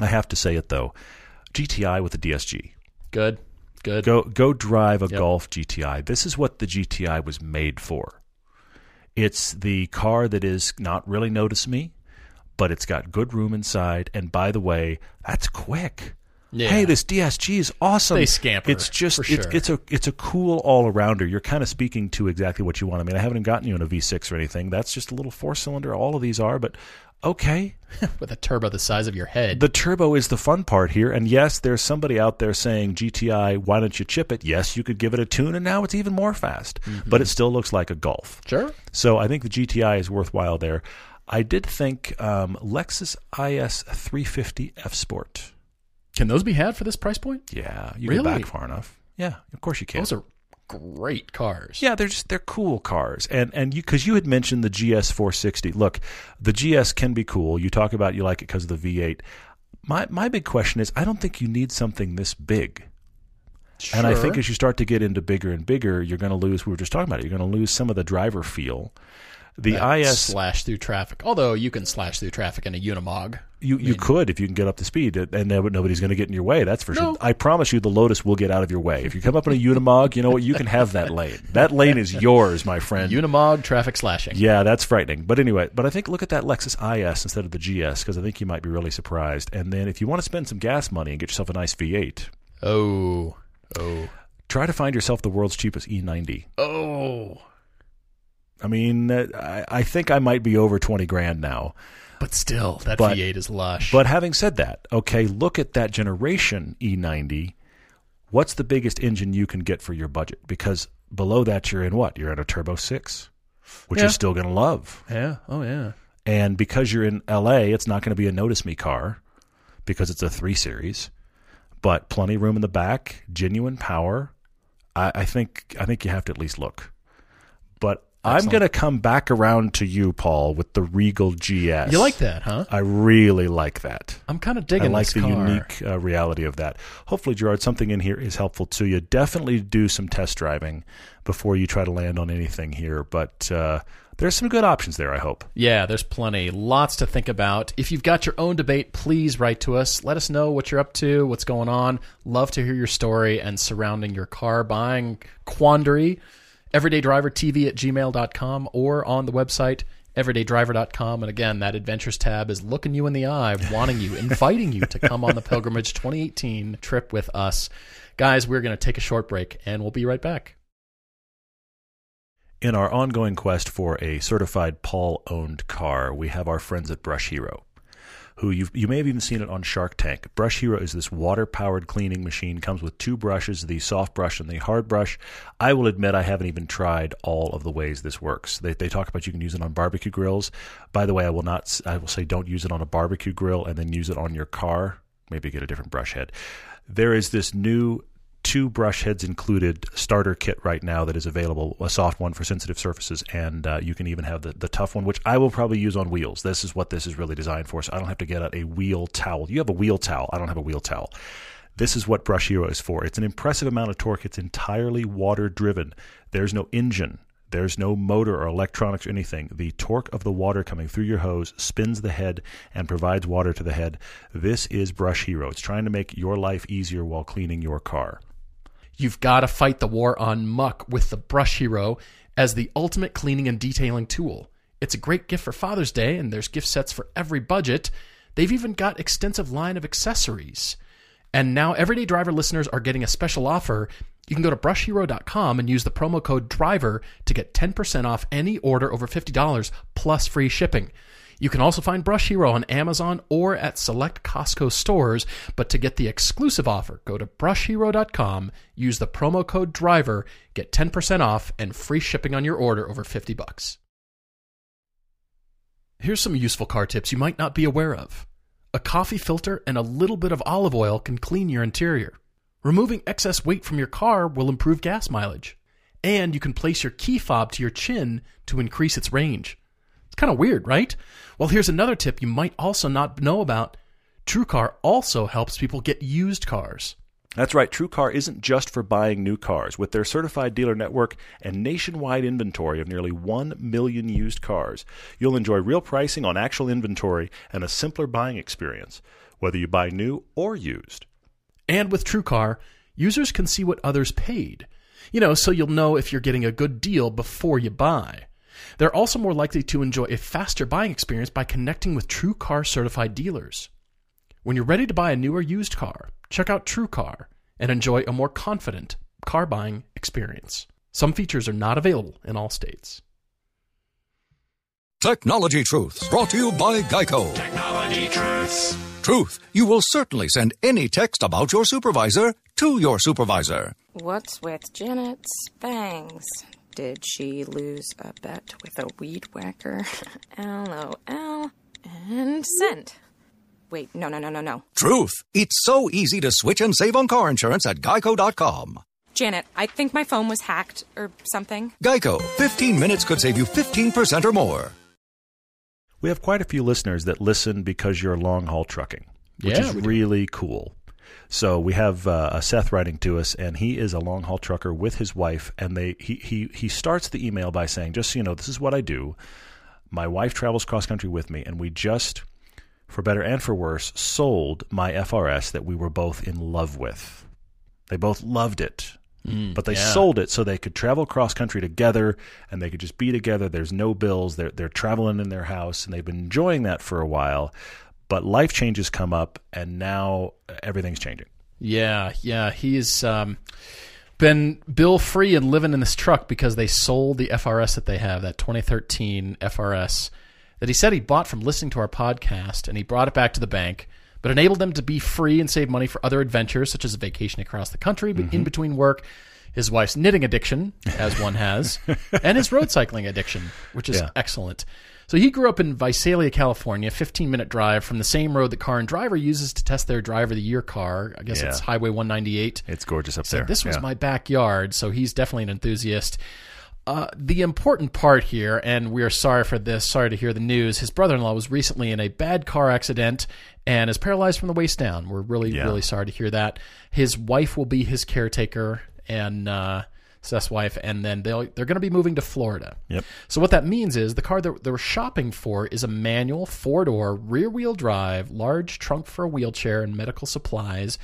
I have to say it though, GTI with a DSG. Good. Good. Go go drive a Yep. Golf GTI. This is what the GTI was made for. It's the car that is not really notice me, but it's got good room inside. And by the way, that's quick. Yeah. Hey, this DSG is awesome. They scamper, It's just it's, sure. it's a it's a cool all arounder. You're kind of speaking to exactly what you want. I mean, I haven't gotten you in a V6 or anything. That's just a little four cylinder. All of these are, but okay. With a turbo the size of your head. The turbo is the fun part here. And yes, there's somebody out there saying, GTI, why don't you chip it? Yes, you could give it a tune, and now it's even more fast. But it still looks like a Golf. sure. So I think the GTI is worthwhile there. I did think um, Lexus IS 350 F Sport. Can those be had for this price point? Yeah, you Really? get back far enough. Yeah, of course you can. Those are great cars. Yeah, they're just they're cool cars, and and you because you had mentioned the GS 460. Look, the GS can be cool. You talk about you like it because of the V8. My my big question is, I don't think you need something this big. Sure. And I think as you start to get into bigger and bigger, you're going to lose. We were just talking about it. You're going to lose some of the driver feel. The That IS slash through traffic. Although you can slash through traffic in a Unimog. You you could if you can get up to speed, and no- nobody's going to get in your way. That's for sure. No. I promise you, the Lotus will get out of your way. If you come up in a Unimog, you know what? You can have that lane. That lane is yours, my friend. Unimog traffic slashing. yeah, that's frightening. But anyway, but I think look at that Lexus IS instead of the GS because I think you might be really surprised. And then if you want to spend some gas money and get yourself a nice V8, Oh. Oh. try to find yourself the world's cheapest E90. Oh. I mean, uh, I, I think I might be over twenty grand now. But still, that But- V8 is lush. But having said that, okay, look at that generation E90. What's the biggest engine you can get for your budget? Because below that, you're in what? You're in a Turbo 6, which Yeah. you're still going to love. yeah. Oh yeah. And because you're in LA, it's not going to be a Notice Me car because it's a 3 Series, but plenty of room in the back, genuine power. I, I think I think you have to at least look. But I'm going to come back around to you, Paul, with the Regal GS. You like that, huh? I really like that. I'm kind of digging. I like the car. unique uh, reality of that. Hopefully, Gerard, something in here is helpful to you. Definitely do some test driving before you try to land on anything here. But uh, there's some good options there, I hope. Yeah, there's plenty. Lots to think about. If you've got your own debate, please write to us. Let us know what you're up to, what's going on. Love to hear your story and surrounding your car buying quandary. EverydayDriverTV at gmail.com or on the website everydaydriver.com. And again, that adventures tab is looking you in the eye, wanting you, inviting you to come on the Pilgrimage 2018 trip with us. Guys, we're going to take a short break and we'll be right back. In our ongoing quest for a certified Paul owned car, we have our friends at Brush Hero. Who you you may have even seen it on Shark Tank. Brush Hero is this water powered cleaning machine. Comes with two brushes, the soft brush and the hard brush. I will admit I haven't even tried all of the ways this works. They they talk about you can use it on barbecue grills. By the way, I will not. I will say don't use it on a barbecue grill and then use it on your car. Maybe get a different brush head. There is this new two brush heads included starter kit right now that is available a soft one for sensitive surfaces and uh, you can even have the, the tough one which i will probably use on wheels this is what this is really designed for so i don't have to get out a wheel towel you have a wheel towel i don't have a wheel towel this is what brush hero is for it's an impressive amount of torque it's entirely water driven there's no engine there's no motor or electronics or anything. The torque of the water coming through your hose spins the head and provides water to the head. This is Brush Hero. It's trying to make your life easier while cleaning your car. You've got to fight the war on muck with the Brush Hero as the ultimate cleaning and detailing tool. It's a great gift for Father's Day, and there's gift sets for every budget. They've even got extensive line of accessories. And now everyday driver listeners are getting a special offer. You can go to brushhero.com and use the promo code DRIVER to get 10% off any order over $50 plus free shipping. You can also find Brush Hero on Amazon or at select Costco stores, but to get the exclusive offer, go to brushhero.com, use the promo code DRIVER, get 10% off and free shipping on your order over 50 bucks. Here's some useful car tips you might not be aware of. A coffee filter and a little bit of olive oil can clean your interior. Removing excess weight from your car will improve gas mileage. And you can place your key fob to your chin to increase its range. It's kind of weird, right? Well, here's another tip you might also not know about. TrueCar also helps people get used cars. That's right, TrueCar isn't just for buying new cars. With their certified dealer network and nationwide inventory of nearly 1 million used cars, you'll enjoy real pricing on actual inventory and a simpler buying experience, whether you buy new or used. And with TrueCar, users can see what others paid. You know, so you'll know if you're getting a good deal before you buy. They're also more likely to enjoy a faster buying experience by connecting with TrueCar certified dealers. When you're ready to buy a new or used car, check out TrueCar and enjoy a more confident car buying experience. Some features are not available in all states. Technology Truths, brought to you by Geico. Technology Truths. Truth, you will certainly send any text about your supervisor to your supervisor. What's with Janet's bangs? Did she lose a bet with a weed whacker? LOL. And sent. Wait, no, no, no, no, no. Truth, it's so easy to switch and save on car insurance at geico.com. Janet, I think my phone was hacked or something. Geico, 15 minutes could save you 15% or more. We have quite a few listeners that listen because you're long haul trucking, which Yeah, is really cool. So we have uh, a Seth writing to us, and he is a long haul trucker with his wife, and they he, he he starts the email by saying, "Just so you know, this is what I do. My wife travels cross country with me, and we just, for better and for worse, sold my FRS that we were both in love with. They both loved it." but they yeah. sold it so they could travel cross country together and they could just be together. There's no bills. They're they're traveling in their house and they've been enjoying that for a while. But life changes come up and now everything's changing. Yeah, yeah. He's um, been bill free and living in this truck because they sold the FRS that they have, that 2013 FRS that he said he bought from listening to our podcast, and he brought it back to the bank, but enabled them to be free and save money for other adventures, such as a vacation across the country Mm-hmm. in between work. His wife's knitting addiction, as one has, and his road cycling addiction, which is Yeah. excellent. So he grew up in Visalia, California, 15 minute drive from the same road that Car and Driver uses to test their Driver of the Year car. I guess Yeah. it's Highway 198. It's gorgeous up So there. this was Yeah. my backyard, so he's definitely an enthusiast. Uh, the important part here, and we are sorry for this, sorry to hear the news. His brother-in-law was recently in a bad car accident and is paralyzed from the waist down. We're really, Yeah. really sorry to hear that. His wife will be his caretaker, and uh, Seth's wife, and then they'll they're going to be moving to Florida. Yep. So what that means is the car that they're shopping for is a manual four-door rear-wheel drive, large trunk for a wheelchair and medical supplies,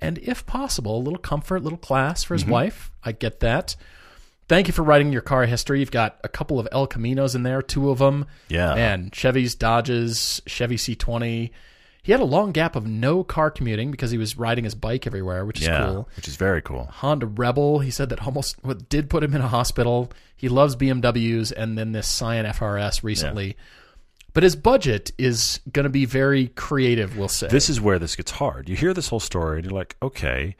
and if possible, a little comfort, little class for his Mm-hmm. wife. I get that. Thank you for writing your car history. You've got a couple of El Caminos in there, two of them. Yeah. And Chevys, Dodges, Chevy C20. He had a long gap of no car commuting because he was riding his bike everywhere, which is yeah, cool. which is very cool. Honda Rebel. He said that almost what did put him in a hospital. He loves BMWs, and then this Scion FRS recently. But his budget is going to be very creative, we'll say. This is where this gets hard. You hear this whole story and you're like, okay,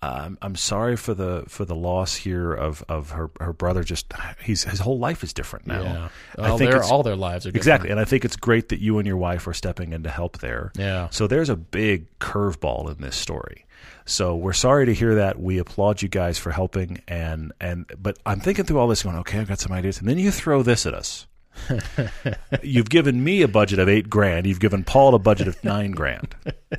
um, I'm sorry for the for the loss here of, of her her brother. Just he's his whole life is different now. yeah. I think their- all their lives are different. Exactly, and I think it's great that you and your wife are stepping in to help there. Yeah. So there's a big curveball in this story. So we're sorry to hear that. We applaud you guys for helping, and and but I'm thinking through all this, going, okay, I've got some ideas, and then you throw this at us. You've given me a budget of eight grand. You've given Paul a budget of nine grand.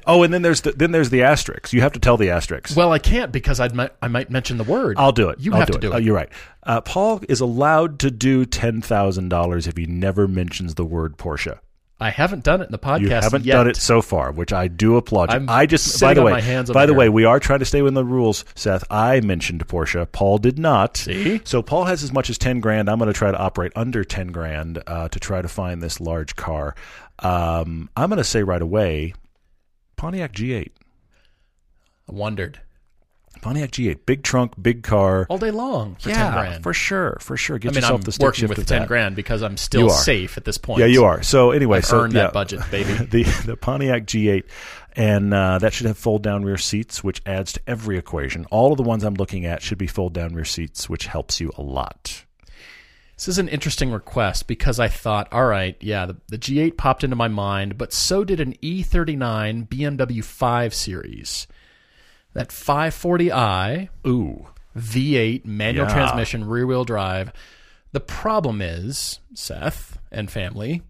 Oh, and then there's the, then there's the asterisks. You have to tell the asterisks. Well, I can't because I'd I might mention the word. I'll do it. You I'll have do to it. do Oh, it. you're right. Uh, Paul is allowed to do ten thousand dollars if he never mentions the word Porsche. I haven't done it in the podcast You haven't yet. done it so far, which I do applaud you. I just, by the way, my hands by the way, we are trying to stay within the rules. Seth, I mentioned Porsche. Paul did not. See? So Paul has as much as ten grand. I'm going to try to operate under ten grand uh, to try to find this large car. Um, I'm going to say right away, Pontiac G8. I wondered Pontiac G8, big trunk, big car. all day long for yeah, ten grand. for sure, for sure. Get I mean, yourself I'm the stick working shift with ten that. grand because I'm still safe at this point. Yeah, you are. So anyway, I've so earned yeah, that budget, baby. the the Pontiac G8, and uh, that should have fold down rear seats, which adds to every equation. All of the ones I'm looking at should be fold down rear seats, which helps you a lot. This is an interesting request because I thought, all right, yeah, the, the G8 popped into my mind, but so did an E39 BMW 5 Series. That 540i Ooh, V8 manual Yeah. transmission, rear wheel drive. The problem is, Seth and family,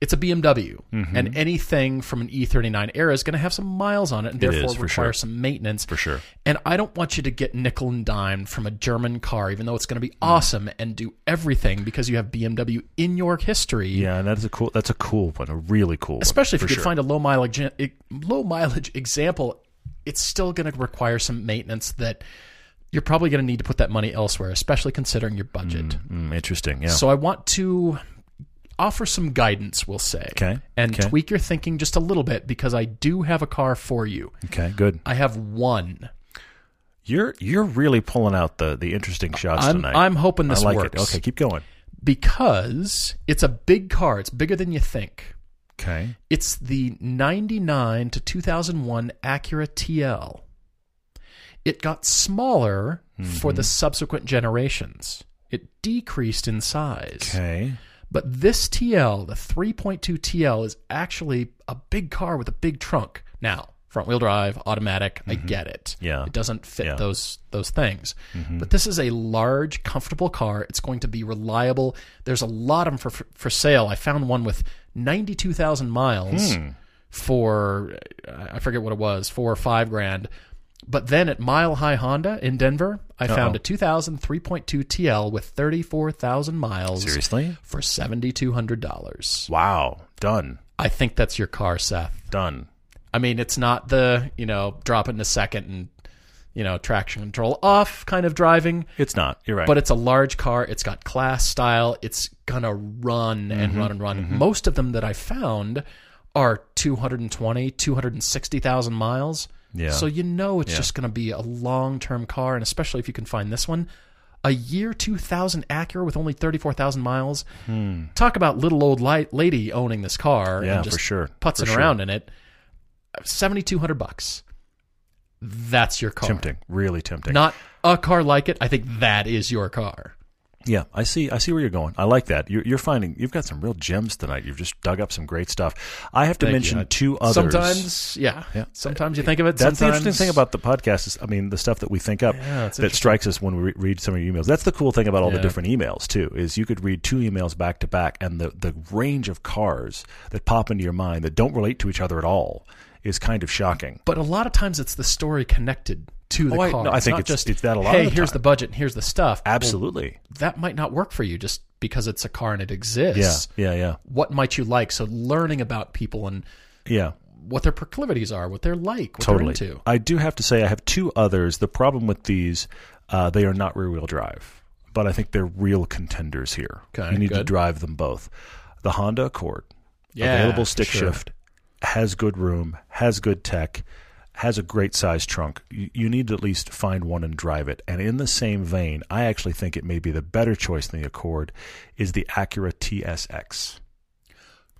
it's a BMW, Mm-hmm. and anything from an E39 era is going to have some miles on it, and therefore is, for require sure. some maintenance. for sure. And I don't want you to get nickel and dime from a German car, even though it's going to be Mm. awesome and do everything because you have BMW in your history. Yeah, and that is a cool. That's a cool one, a really cool one. Especially if for you could find a low mileage low mileage example, it's still going to require some maintenance that you're probably going to need to put that money elsewhere, especially considering your budget. Mm, interesting. Yeah. So I want to offer some guidance, we'll say, Okay, and okay. tweak your thinking just a little bit because I do have a car for you. okay, good. I have one. You're you're really pulling out the the interesting shots I'm, tonight. I'm hoping this I like works. it. Okay, keep going. because it's a big car. It's bigger than you think. Okay. It's the 99 to 2001 Acura TL. It got smaller for Mm-hmm. the subsequent generations. It decreased in size. Okay. But this TL, the 3.2 TL, is actually a big car with a big trunk. Now, front wheel drive, automatic, I get it. Mm-hmm. Yeah. It doesn't fit Yeah. Mm-hmm. those those things. But this is a large, comfortable car. It's going to be reliable. There's a lot of them for for sale. I found one with 92,000 miles Hmm. for I forget what it was, 4 or 5 grand. But then at Mile High Honda in Denver, I found a 2000 3.2 TL with 34,000 miles Seriously? for $7,200. Wow. Done. I think that's your car, Seth. Done. I mean, it's not the, you know, drop it in a second and, you know, traction control off kind of driving, It's not. You're right. but it's a large car. It's got class style. It's going to run and Mm-hmm. run and run. Most of them that I found are 220, 260,000 miles. Yeah. So you know it's just going to be a long term car. And especially if you can find this one, a year 2000 Acura with only 34,000 miles. Talk about little old li- lady owning this car Hmm. Yeah, and for sure. putzing For sure. around in it. 7200 bucks. That's your car. tempting. Really tempting. Not a car like it. I think that is your car. Yeah, I see. I see where you're going. I like that. You're, you're finding you've got some real gems tonight. You've just dug up some great stuff. I have to Thank mention you. two others. Sometimes, yeah. Yeah. Uh, sometimes you think of it. That's the interesting thing about the podcast is, I mean, the stuff that we think up Yeah, that strikes us when we re- read some of your emails. That's the cool thing about all the different emails too. Is you could read two emails back to back, and the the range of cars that pop into your mind that don't relate to each other at all is kind of shocking. But a lot of times it's the story connected to the Oh, I- car. no, I think not it's- just it's that a lot Hey, here's the budget and here's the stuff. Well, Absolutely. that might not work for you just because it's a car and it exists. Yeah. Yeah. Yeah. What might you like? So learning about people and Yeah. what their proclivities are, what they're like, what totally. they're into. I do have to say I have two others. The problem with these, uh, they are not rear wheel drive, but I think they're real contenders here. Okay, you need to drive them both. The Honda Accord, Yeah, available stick sure. shift, has good room, has good tech, has a great size trunk. You, you need to at least find one and drive it. And in the same vein, I actually think it may be the better choice than the Accord is the Acura TSX.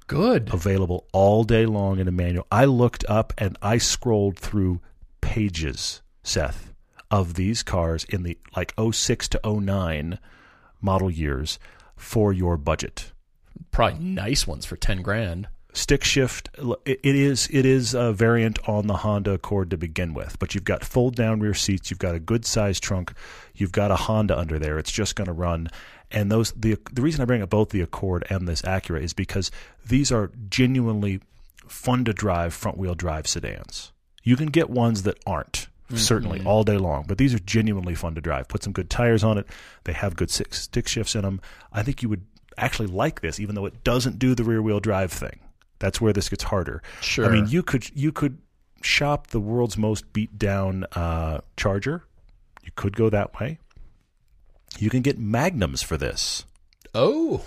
Good. available all day long in a manual. I looked up and I scrolled through pages, Seth, of these cars in the like 06 to 09 model years for your budget. Probably nice ones for 10 grand. Stick shift it is it is a variant on the Honda Accord to begin with, but you've got fold down rear seats, you've got a good sized trunk, you've got a Honda under there. It's just going to run and those the the reason I bring up both the Accord and this Acura is because these are genuinely fun to drive front wheel drive sedans. You can get ones that aren't mm-hmm. certainly all day long, but these are genuinely fun to drive. Put some good tires on it. They have good stick shifts in them. I think you would actually like this, even though it doesn't do the rear wheel drive thing. That's where this gets harder. Sure. I mean, you could you could shop the world's most beat down uh, Charger. You could go that way. You can get magnums for this. Oh,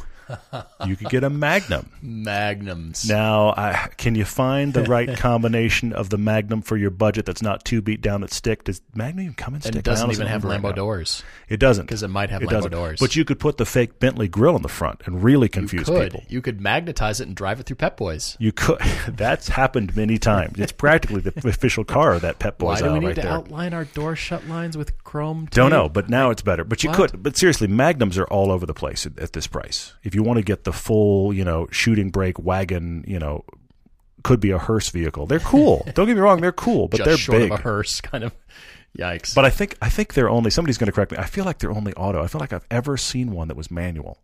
You could get a magnum. magnums. Now, I, can you find the right combination of the Magnum for your budget that's not too beat down that stick? Does Magnum even come in stick? It doesn't even have Lambo right doors. It doesn't 'Cause it might have It Lambo doesn't. doors. But you could put the fake Bentley grill in the front and really confuse You people. You could magnetize it and drive it through Pep Boys. You could. That's happened many times. It's practically the official car of that Pep Boys Why do we need right to there. outline our door shut lines with chrome? Tape? Don't know, but now it's better. But you What? could. But seriously, magnums are all over the place at, at this price. If you want to get the full, you know, shooting brake wagon, you know, could be a hearse vehicle. They're cool. Don't get me wrong, they're cool, but just they're big. a hearse, kind of. Yikes. But I think I think they're only. Somebody's going to correct me. I feel like they're only auto. I feel like I've ever seen one that was manual.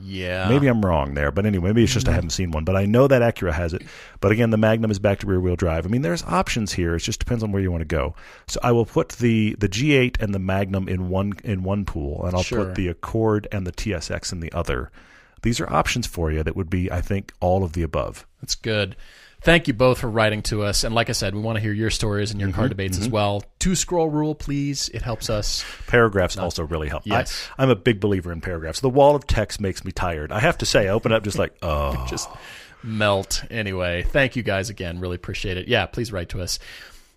Yeah. Maybe I'm wrong there, but anyway, maybe it's just I mm-hmm. haven't seen one. But I know that Acura has it. But again, the Magnum is back to rear wheel drive. I mean, there's options here. It just depends on where you want to go. So I will put the the G8 and the Magnum in one in one pool, and I'll Sure. put the Accord and the TSX in the other. These are options for you that would be, I think, all of the above. That's good. Thank you both for writing to us. And like I said, we want to hear your stories and your Mm-hmm, car debates as well. Two scroll rule, please. It helps us. Paragraphs also really help. Yes. I, I'm a big believer in paragraphs. The wall of text makes me tired. I have to say, I open up just like, oh, Just melt. Anyway, thank you guys again. Really appreciate it. Yeah, please write to us.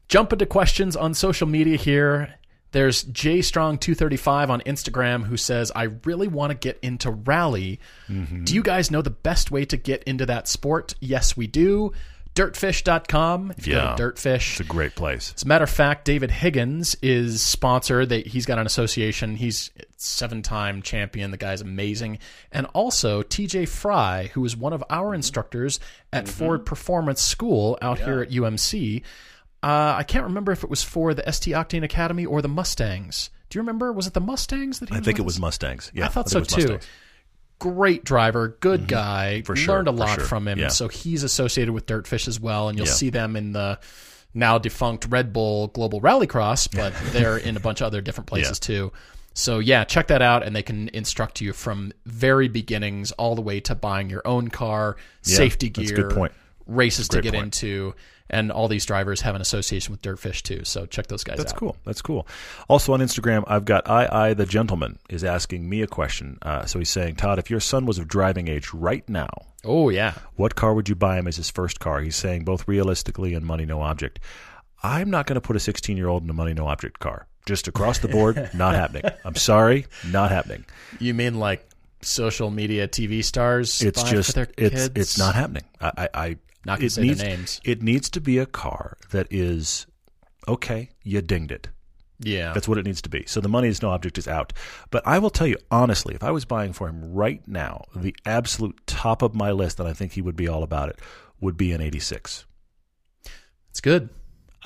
Jump into questions on social media here. There's JStrong235 on Instagram who says, I really want to get into rally. Do you guys know the best way to get into that sport? Yes, we do. Dirtfish.com. If you Yeah. go to Dirtfish. it's a great place. As a matter of fact, David Higgins is sponsored. They, he's got an association. He's seven-time champion. The guy's amazing. And also TJ Fry, who is one of our instructors at Ford Performance School out here at UMC. Uh, I can't remember if it was for the ST Octane Academy or the Mustangs. Do you remember? Was it the Mustangs that he I was think it with? was Mustangs. Yeah, I thought think so too. Mustangs. Great driver, good mm-hmm. guy. For sure, Learned a lot sure. from him. Yeah. So he's associated with Dirtfish as well, and you'll Yeah. see them in the now defunct Red Bull Global Rallycross, but they're in a bunch of other different places too. So yeah, check that out, and they can instruct you from very beginnings all the way to buying your own car, safety gear, a good point. races to get point. into, and all these drivers have an association with Dirtfish too. So check those guys out. That's out. cool. That's cool. Also on Instagram, I've got I I the gentleman is asking me a question. Uh, so he's saying, Todd, if your son was of driving age right now, Oh yeah, what car would you buy him as his first car? He's saying both realistically and money no object. I'm not going to put a 16 year old in a money no object car. Just across the board, not happening. I'm sorry, not happening. you mean like social media TV stars? It's just their it's kids? it's not happening. I I, I Not gonna it say their needs names. it needs to be a car that is okay. You dinged it. Yeah, That's what it needs to be. So the money is no object is out. But I will tell you honestly, if I was buying for him right now, the absolute top of my list, and I think he would be all about it, would be an 86. it's good.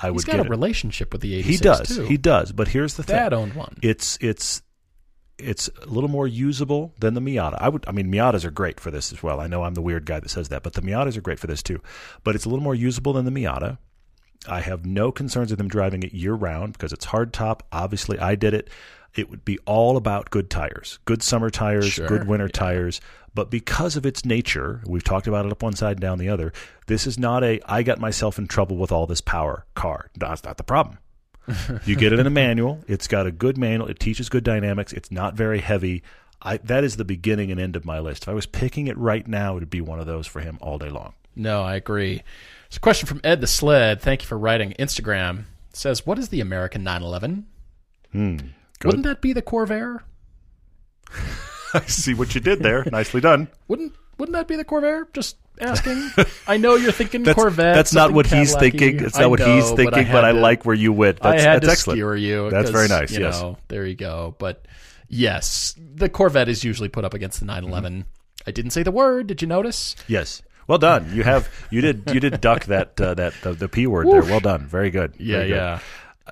I He's would got get a it. relationship with the 86 He does. too. He does. But here's the Dad thing. owned one. It's it's it's a little more usable than the Miata. I would I mean Miatas are great for this as well. I know I'm the weird guy that says that, but the Miatas are great for this too. But it's a little more usable than the Miata. I have no concerns with them driving it year round because it's hard top. Obviously, I did it. It would be all about good tires, good summer tires, Sure, good winter yeah. tires. But because of its nature, we've talked about it up one side and down the other. This is not a I got myself in trouble with all this power car. That's not the problem. You get it in a manual. It's got a good manual. It teaches good dynamics. It's not very heavy. I, that is the beginning and end of my list. If I was picking it right now, it would be one of those for him all day long. No, I agree. It's a question from Ed the Sled. Thank you for writing. Instagram It says, "What is the American 911? Hmm. Wouldn't that be the Corvair? I see what you did there. Nicely done. Wouldn't Wouldn't that be the Corvair? Just asking. I know you're thinking That's, Corvette. that's not what he's Cadillac-y. thinking. It's I not what he's know, thinking, but I to- like where you went. That's, I had that's to excellent. skewer you. That's very nice. You yes. know, there you go. But yes, the Corvette is usually put up against the 911. Mm-hmm. I didn't say the word. Did you notice? Yes. Well done. You have you did you did duck that uh, that the, the p word there. Well done. Very good. Yeah, Very good. yeah.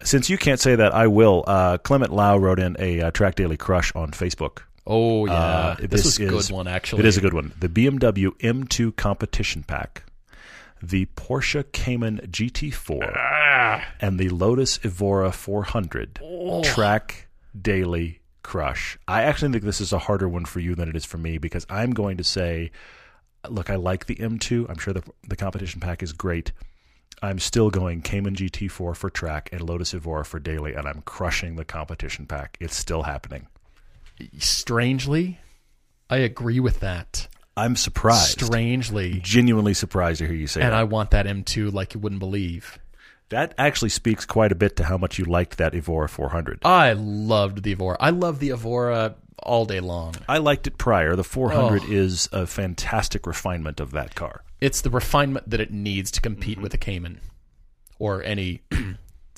Since you can't say that, I will. Uh, Clement Lau wrote in a uh, Track Daily crush on Facebook. Oh yeah, Uh, this, a is- good one actually. It is a good one. The BMW M2 competition pack, the Porsche Cayman GT4, Ah. and the Lotus Evora 400 Oh. track daily crush. I actually think this is a harder one for you than it is for me because I'm going to say, look, I like the M2. I'm sure the the competition pack is great. I'm still going Cayman GT4 for track and Lotus Evora for daily, and I'm crushing the competition pack. It's still happening. Strangely, I agree with that. I'm surprised. Strangely, genuinely surprised to hear you say that. and that. I want that M2 like you wouldn't believe. that actually speaks quite a bit to how much you liked that Evora 400. I loved the Evora. I love the Evora all day long. I liked it prior. The 400 Oh. is a fantastic refinement of that car. It's the refinement that it needs to Mm-hmm. compete with the Cayman or any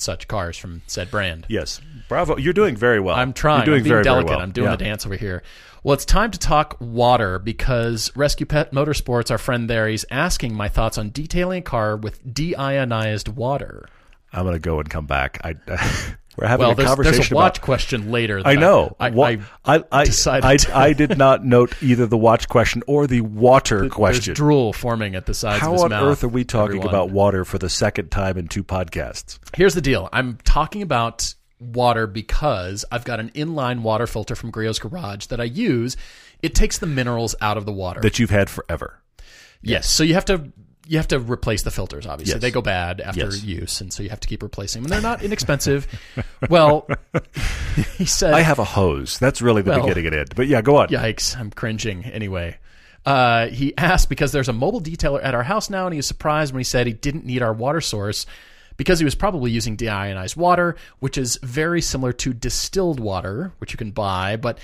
such cars from said brand. Yes, bravo! You're doing very well. I'm trying. You're doing I'm being very, delicate. very well. I'm doing Yeah. the dance over here. Well, it's time to talk water because Rescue Pet Motorsports, our friend there, he's asking my thoughts on detailing a car with deionized water. I'm going to go and come back. I, we're having Well, a there's, conversation there's a watch about. question later. that I know. I, I, I, I, decided I, to- I did not note either the watch question or the water there's question. drool forming at the sides How of his on mouth. earth are we talking everyone. about water for the second time in two podcasts? Here's the deal. I'm talking about water because I've got an inline water filter from Griot's Garage that I use. It takes the minerals out of the water. That you've had forever. yes. So you have to you have to replace the filters. Obviously, Yes. they go bad after Yes. use, and so you have to keep replacing them. And they're not inexpensive. well, he said, I have a hose. That's really the Well- beginning and end. But yeah, go on. Yikes, I'm cringing. Anyway, uh, he asked because there's a mobile detailer at our house now, and he was surprised when he said he didn't need our water source because he was probably using deionized water, which is very similar to distilled water, which you can buy, but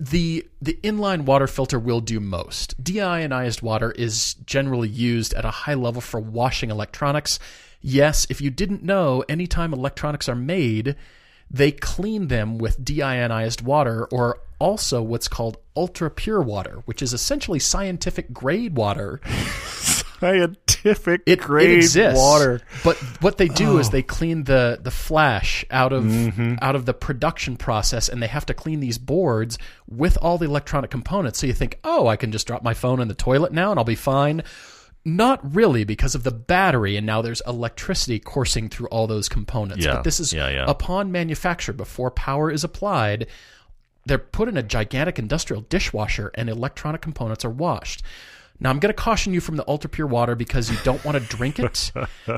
the the inline water filter will do most. Deionized water is generally used at a high level for washing electronics. Yes, if you didn't know, anytime electronics are made, they clean them with deionized water or also what's called ultra pure water, which is essentially scientific grade water. Scientific It, grade it exists, water. but what they do is they clean the the flash out of Mm-hmm. out of the production process, and they have to clean these boards with all the electronic components. So you think, oh, I can just drop my phone in the toilet now and I'll be fine. Not really, because of the battery, and now there's electricity coursing through all those components. Yeah, But this is yeah, yeah. upon manufacture, before power is applied, they're put in a gigantic industrial dishwasher and electronic components are washed. Now, I'm going to caution you from the ultra pure water because you don't want to drink it.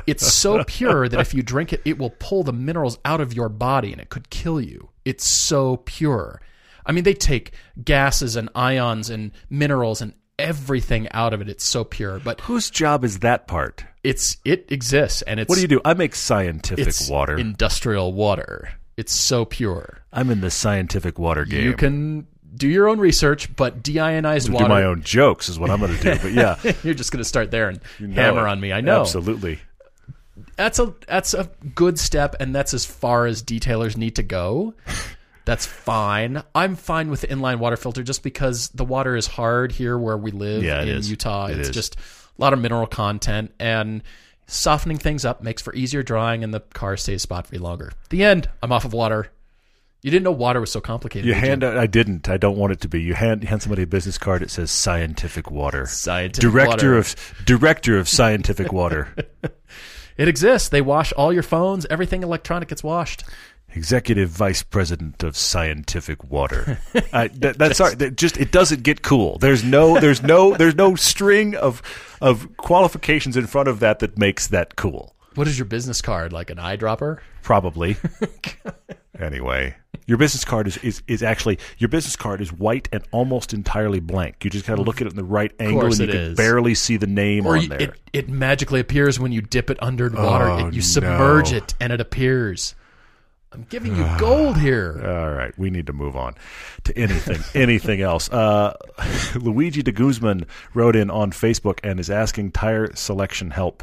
It's so pure that if you drink it, it will pull the minerals out of your body and it could kill you. It's so pure. I mean, they take gases and ions and minerals and everything out of it. It's so pure, but Whose job is that part? it's it exists and it's What do you do? I make scientific it's water. industrial water. It's so pure. I'm in the scientific water game. You can do your own research, but deionized do water. my own jokes is what I'm going to do. But yeah, You're just going to start there and know hammer it. on me. I know. Absolutely. That's a that's a good step, and that's as far as detailers need to go. That's fine. I'm fine with the inline water filter just because the water is hard here where we live Yeah, in is. Utah. It it's is. just a lot of mineral content and softening things up makes for easier drying and the car stays spot free longer. The end. I'm off of water. You didn't know water was so complicated. You hand. I didn't. I don't want it to be. You hand hand somebody a business card. It says scientific water. Scientific director water. of director of scientific water. It exists. They wash all your phones. Everything electronic gets washed. Executive Vice President of Scientific Water. I, that, that's sorry. That just it doesn't get cool. There's no. There's no. There's no string of of qualifications in front of that that makes that cool. What is your business card? Like an eyedropper? Probably. anyway, your business card is, is is actually your business card is white and almost entirely blank. You just got to look at it in the right angle, and you can is. barely see the name Or on you, there. it, it magically appears when you dip it under water. Oh, It- you oh, submerge no. it and it appears. I'm giving you gold here. All right, we need to move on to anything, anything else. Uh, Luigi de Guzman wrote in on Facebook and is asking tire selection help.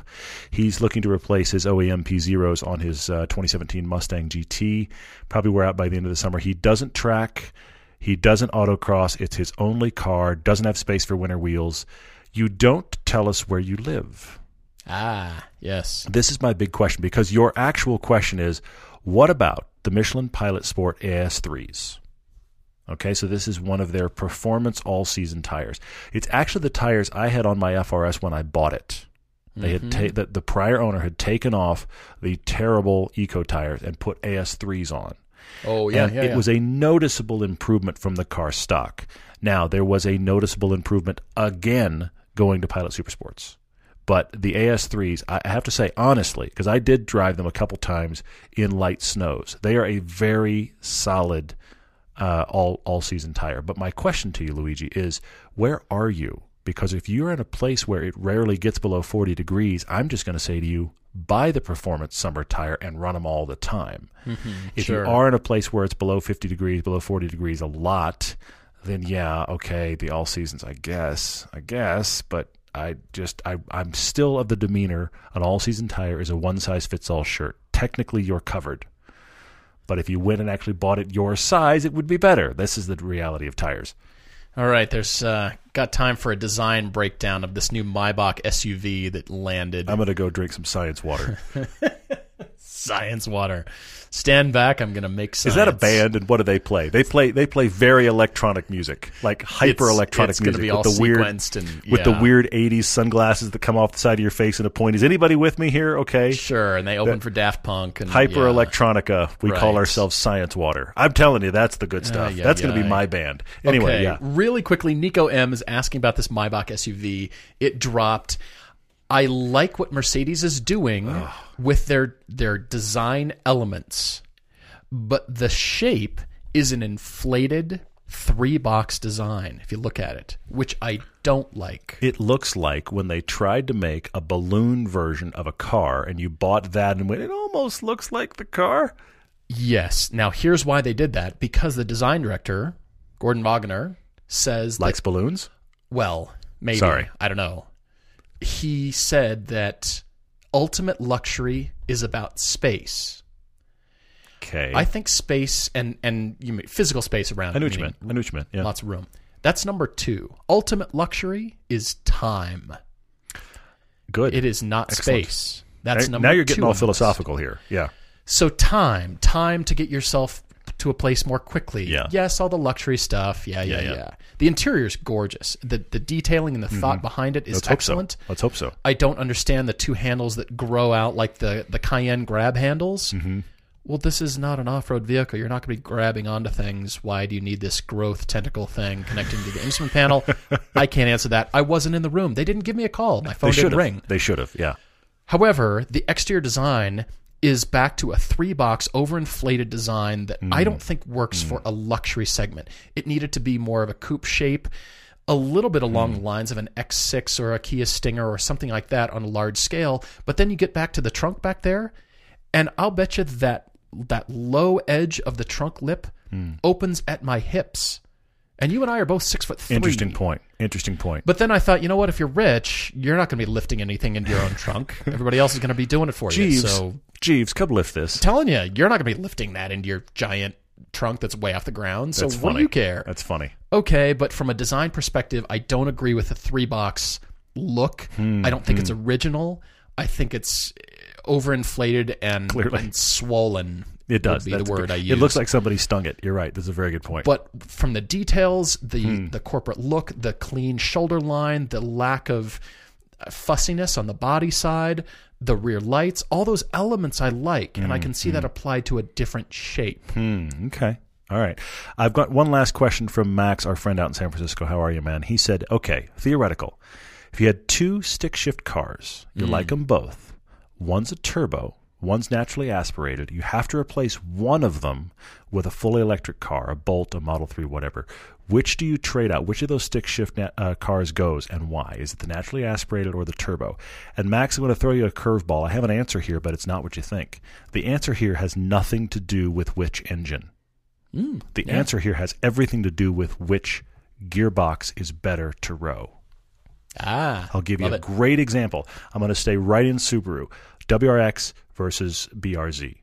He's looking to replace his OEM P zeros on his uh, 2017 Mustang GT. Probably wear out by the end of the summer. He doesn't track. He doesn't autocross. It's his only car. Doesn't have space for winter wheels. You don't tell us where you live. Ah, yes. This is my big question because your actual question is what about the Michelin Pilot Sport AS3s? Okay, so this is one of their performance all season tires. It's actually the tires I had on my FRS when I bought it. They had ta- mm-hmm. the, the prior owner had taken off the terrible eco tires and put AS3s on. Oh yeah, and yeah, it yeah. was a noticeable improvement from the car stock. Now there was a noticeable improvement again going to Pilot Supersports. But the AS3s, I I have to say honestly, because I did drive them a couple times in light snows, they are a very solid uh, all all season tire. But my question to you, Luigi, is where are you? Because if you're in a place where it rarely gets below 40 degrees, I'm just going to say to you, buy the performance summer tire and run them all the time. If sure. you are in a place where it's below 50 degrees, below 40 degrees a lot, then yeah, okay, the all seasons, I guess, I guess, but I just I I'm still of the demeanor an all season tire is a one size fits all shirt. Technically, you're covered. But if you went and actually bought it your size, it would be better. This is the reality of tires. All right, there's uh, got time for a design breakdown of this new Maybach SUV that landed. I'm going to go drink some science water. Science water. Stand back. I'm gonna make science. Is that a band? And what do they play? They play they play very electronic music, like hyper electronic it's gonna music be with all the weird sequenced and- with the weird '80s sunglasses that come off the side of your face and a point. Is anybody with me here? Okay. Sure, and they open for Daft Punk and Hyper yeah. electronica. We call ourselves Science Water. I'm telling you, that's the good uh, stuff. yeah, that's going to be yeah. my band. Anyway, okay, yeah. really quickly, Nico M is asking about this Maybach SUV. It dropped. I like what Mercedes is doing with their their design elements, but the shape is an inflated three box design. If you look at it, which I don't like. It looks like when they tried to make a balloon version of a car, and you bought that and went, it almost looks like the car. Yes. Now here's why they did that because the design director Gorden Wagener says Likes that balloons. well maybe Sorry. I don't know. He said that ultimate luxury is about space. Okay. I think space and and you mean physical space around. I what you meaning meant. I knew what you meant. Yeah. Lots of room. That's number two. Ultimate luxury is time. Good. It is not Excellent. space. That's Now- number now you're getting all philosophical here. Yeah. So time, time to get yourself to a place more quickly. Yeah. Yes, all the luxury stuff. Yeah, yeah, Yeah, yeah. yeah. The interior's gorgeous. The the detailing and the thought behind it is Let's hope so. excellent. Let's hope so. I don't understand the two handles that grow out like the the Cayenne grab handles. Mm-hmm. Well, this is not an off-road vehicle. You're not going to be grabbing onto things. Why do you need this growth tentacle thing connecting to the instrument panel? I can't answer that. I wasn't in the room. They didn't give me a call. My phone They should didn't ring. They should have. Yeah. However, the exterior design is back to a three box overinflated design that I don't mm. think works for mm. a luxury segment. It needed to be more of a coupe shape, a little bit along mm. the lines of an X6 or a Kia Stinger or something like that on a large scale. But then you get back to the trunk back there, and I'll bet you that that low edge of the trunk lip opens at my hips. And you and I are both six foot three. Interesting point. Interesting point. But then I thought, you know what? If you're rich, you're not going to be lifting anything into your own trunk. Everybody else is going to be doing it for you. So, Jeeves, come lift this. telling you, you're not going to be lifting that into your giant trunk that's way off the ground. So, That's what funny. do you care? That's funny. okay, but from a design perspective, I don't agree with the three box look. Hmm, I don't think it's original. I think it's overinflated and, Clearly. and swollen. It does. Would be That's the word good- I use. It looks like somebody stung it. You're right. That's a very good point. But from the details, the Hmm. the corporate look, the clean shoulder line, the lack of uh, fussiness on the body side, the rear lights, all those elements I like, and I can see that applied to a different shape. Hmm, okay. All right. I've got one last question from Max, our friend out in San Francisco. How are you, man? He said, okay, theoretical. If you had two stick shift cars, you like them both. One's a turbo, one's naturally aspirated. You have to replace one of them with a fully electric car, a Bolt, a Model 3, whatever. Which do you trade out? Which of those stick shift na- uh, cars goes and why? Is it the naturally aspirated or the turbo? And Max, I'm going to throw you a curveball. I have an answer here, but it's not what you think. The answer here has nothing to do with which engine. Mm, The yeah. answer here has everything to do with which gearbox is better to row. Ah, I'll give you a it. great example. I'm going to stay right in Subaru. WRX versus BRZ.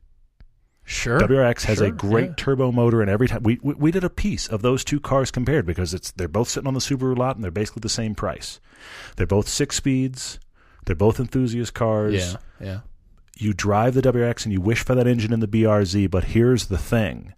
Sure. WRX has a great yeah. turbo motor, and every time we, we we did a piece of those two cars compared because it's they're both sitting on the Subaru lot and they're basically the same price. They're both six speeds. They're both enthusiast cars. Yeah, yeah. You drive the WRX and you wish for that engine in the BRZ, but here's the thing: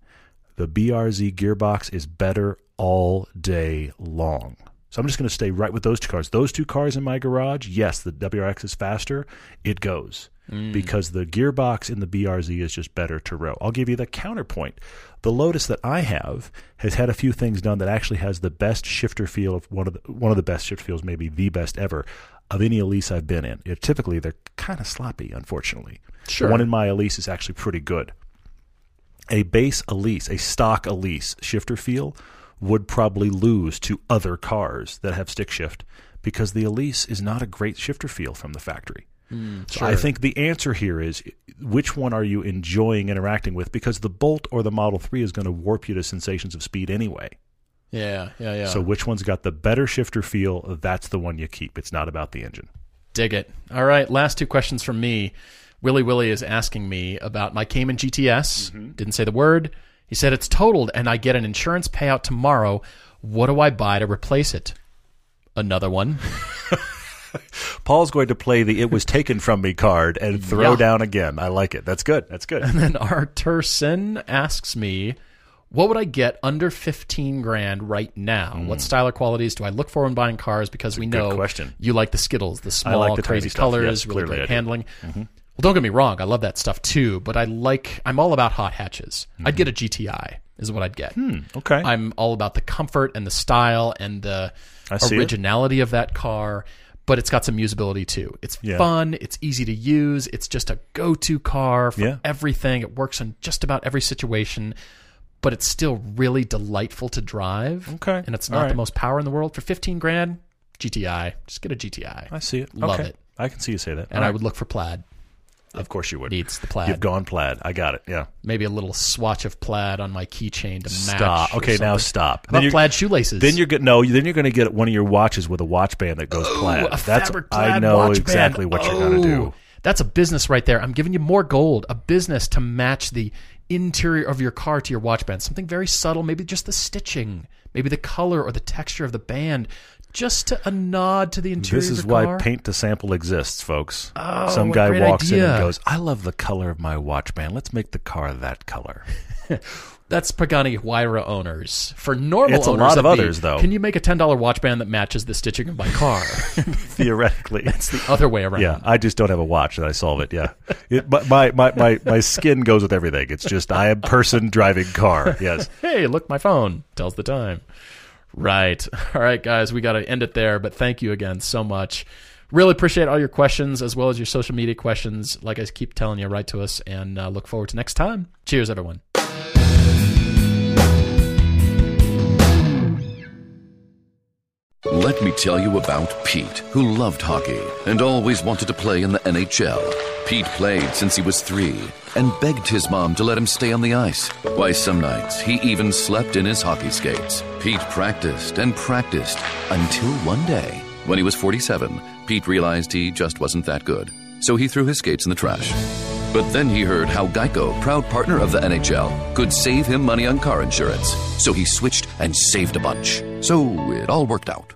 the BRZ gearbox is better all day long. So I'm just going to stay right with those two cars. Those two cars in my garage, yes, the WRX is faster. It goes mm. because the gearbox in the BRZ is just better to row. I'll give you the counterpoint. The Lotus that I have has had a few things done that actually has the best shifter feel of one of the one of the best shifter feels, maybe the best ever of any Elise I've been in. It, typically, they're kind of sloppy, unfortunately. Sure. The one in my Elise is actually pretty good a base Elise, a stock Elise shifter feel would probably lose to other cars that have stick shift because the Elise is not a great shifter feel from the factory. So I think the answer here is which one are you enjoying interacting with because the Bolt or the Model 3 is going to warp you to sensations of speed anyway. Yeah, yeah, yeah. So which one's got the better shifter feel, that's the one you keep. It's not about the engine. Dig it. All right, last two questions from me. Willie Willie is asking me about my Cayman GTS. Mm-hmm. Didn't say the word. He said it's totaled and I get an insurance payout tomorrow. What do I buy to replace it? Another one. Paul's going to play the "It was taken from me" card and throw Yeah. down again. I like it. That's good. That's good. And then Artur Sin asks me, what would I get under 15 grand right now? What style or qualities do I look for when buying cars? Because we Hmm. good know question. you like the Skittles, the small, like the crazy stuff. colors, Yes, really great I do. Well, don't get me wrong. I love that stuff too, but I like, I'm all about hot hatches. I'd get a GTI, is what I'd get. Hmm, okay. I'm all about the comfort and the style and the see it. originality of that car, but it's got some usability too. It's Yeah. fun, it's easy to use, it's just a go to car for Yeah. everything. It works in just about every situation, but it's still really delightful to drive. Okay. And it's not the most power in the world. For 15 grand, GTI. Just get a GTI. I see it. Love Okay. it. I can see you say that. And All I would look for plaid. Of course you would. Needs the plaid. You've gone plaid. I got it. Yeah. Maybe a little swatch of plaid on my keychain to match. Stop. Okay, now stop. How about you're- plaid shoelaces? Then you're good. No, then you're going to get one of your watches with a watch band that goes plaid. a That's fabric I know exactly band. what you're going to Oh, do. That's a business right there. I'm giving you more gold. A business to match the interior of your car to your watch band. Something very subtle, maybe just the stitching, maybe the color or the texture of the band, just to a nod to the interior. This is why car. paint to sample exists, folks. Oh, Some guy walks in and goes, "I love the color of my watch band. Let's make the car that color." That's Pagani Huayra owners. For normal It's a owners lot of the- others, though. Can you make a ten dollar watch band that matches the stitching of my car? Theoretically, it's the other way around. Yeah, I just don't have a watch that I solve it. Yeah, it, my, my, my, my skin goes with everything. It's just I am person driving car. Yes. hey, look, my phone tells the time. Right. All right, guys, we got to end it there, but thank you again so much. Really appreciate all your questions as well as your social media questions. Like I keep telling you, write to us and uh, look forward to next time. Cheers, everyone. Let me tell you about Pete, who loved hockey and always wanted to play in the NHL. Pete played since he was three and begged his mom to let him stay on the ice. Why, some nights he even slept in his hockey skates. Pete practiced and practiced until one day, when he was 47, Pete realized he just wasn't that good. So he threw his skates in the trash. But then he heard how Geico, proud partner of the NHL, could save him money on car insurance. So he switched and saved a bunch. So it all worked out.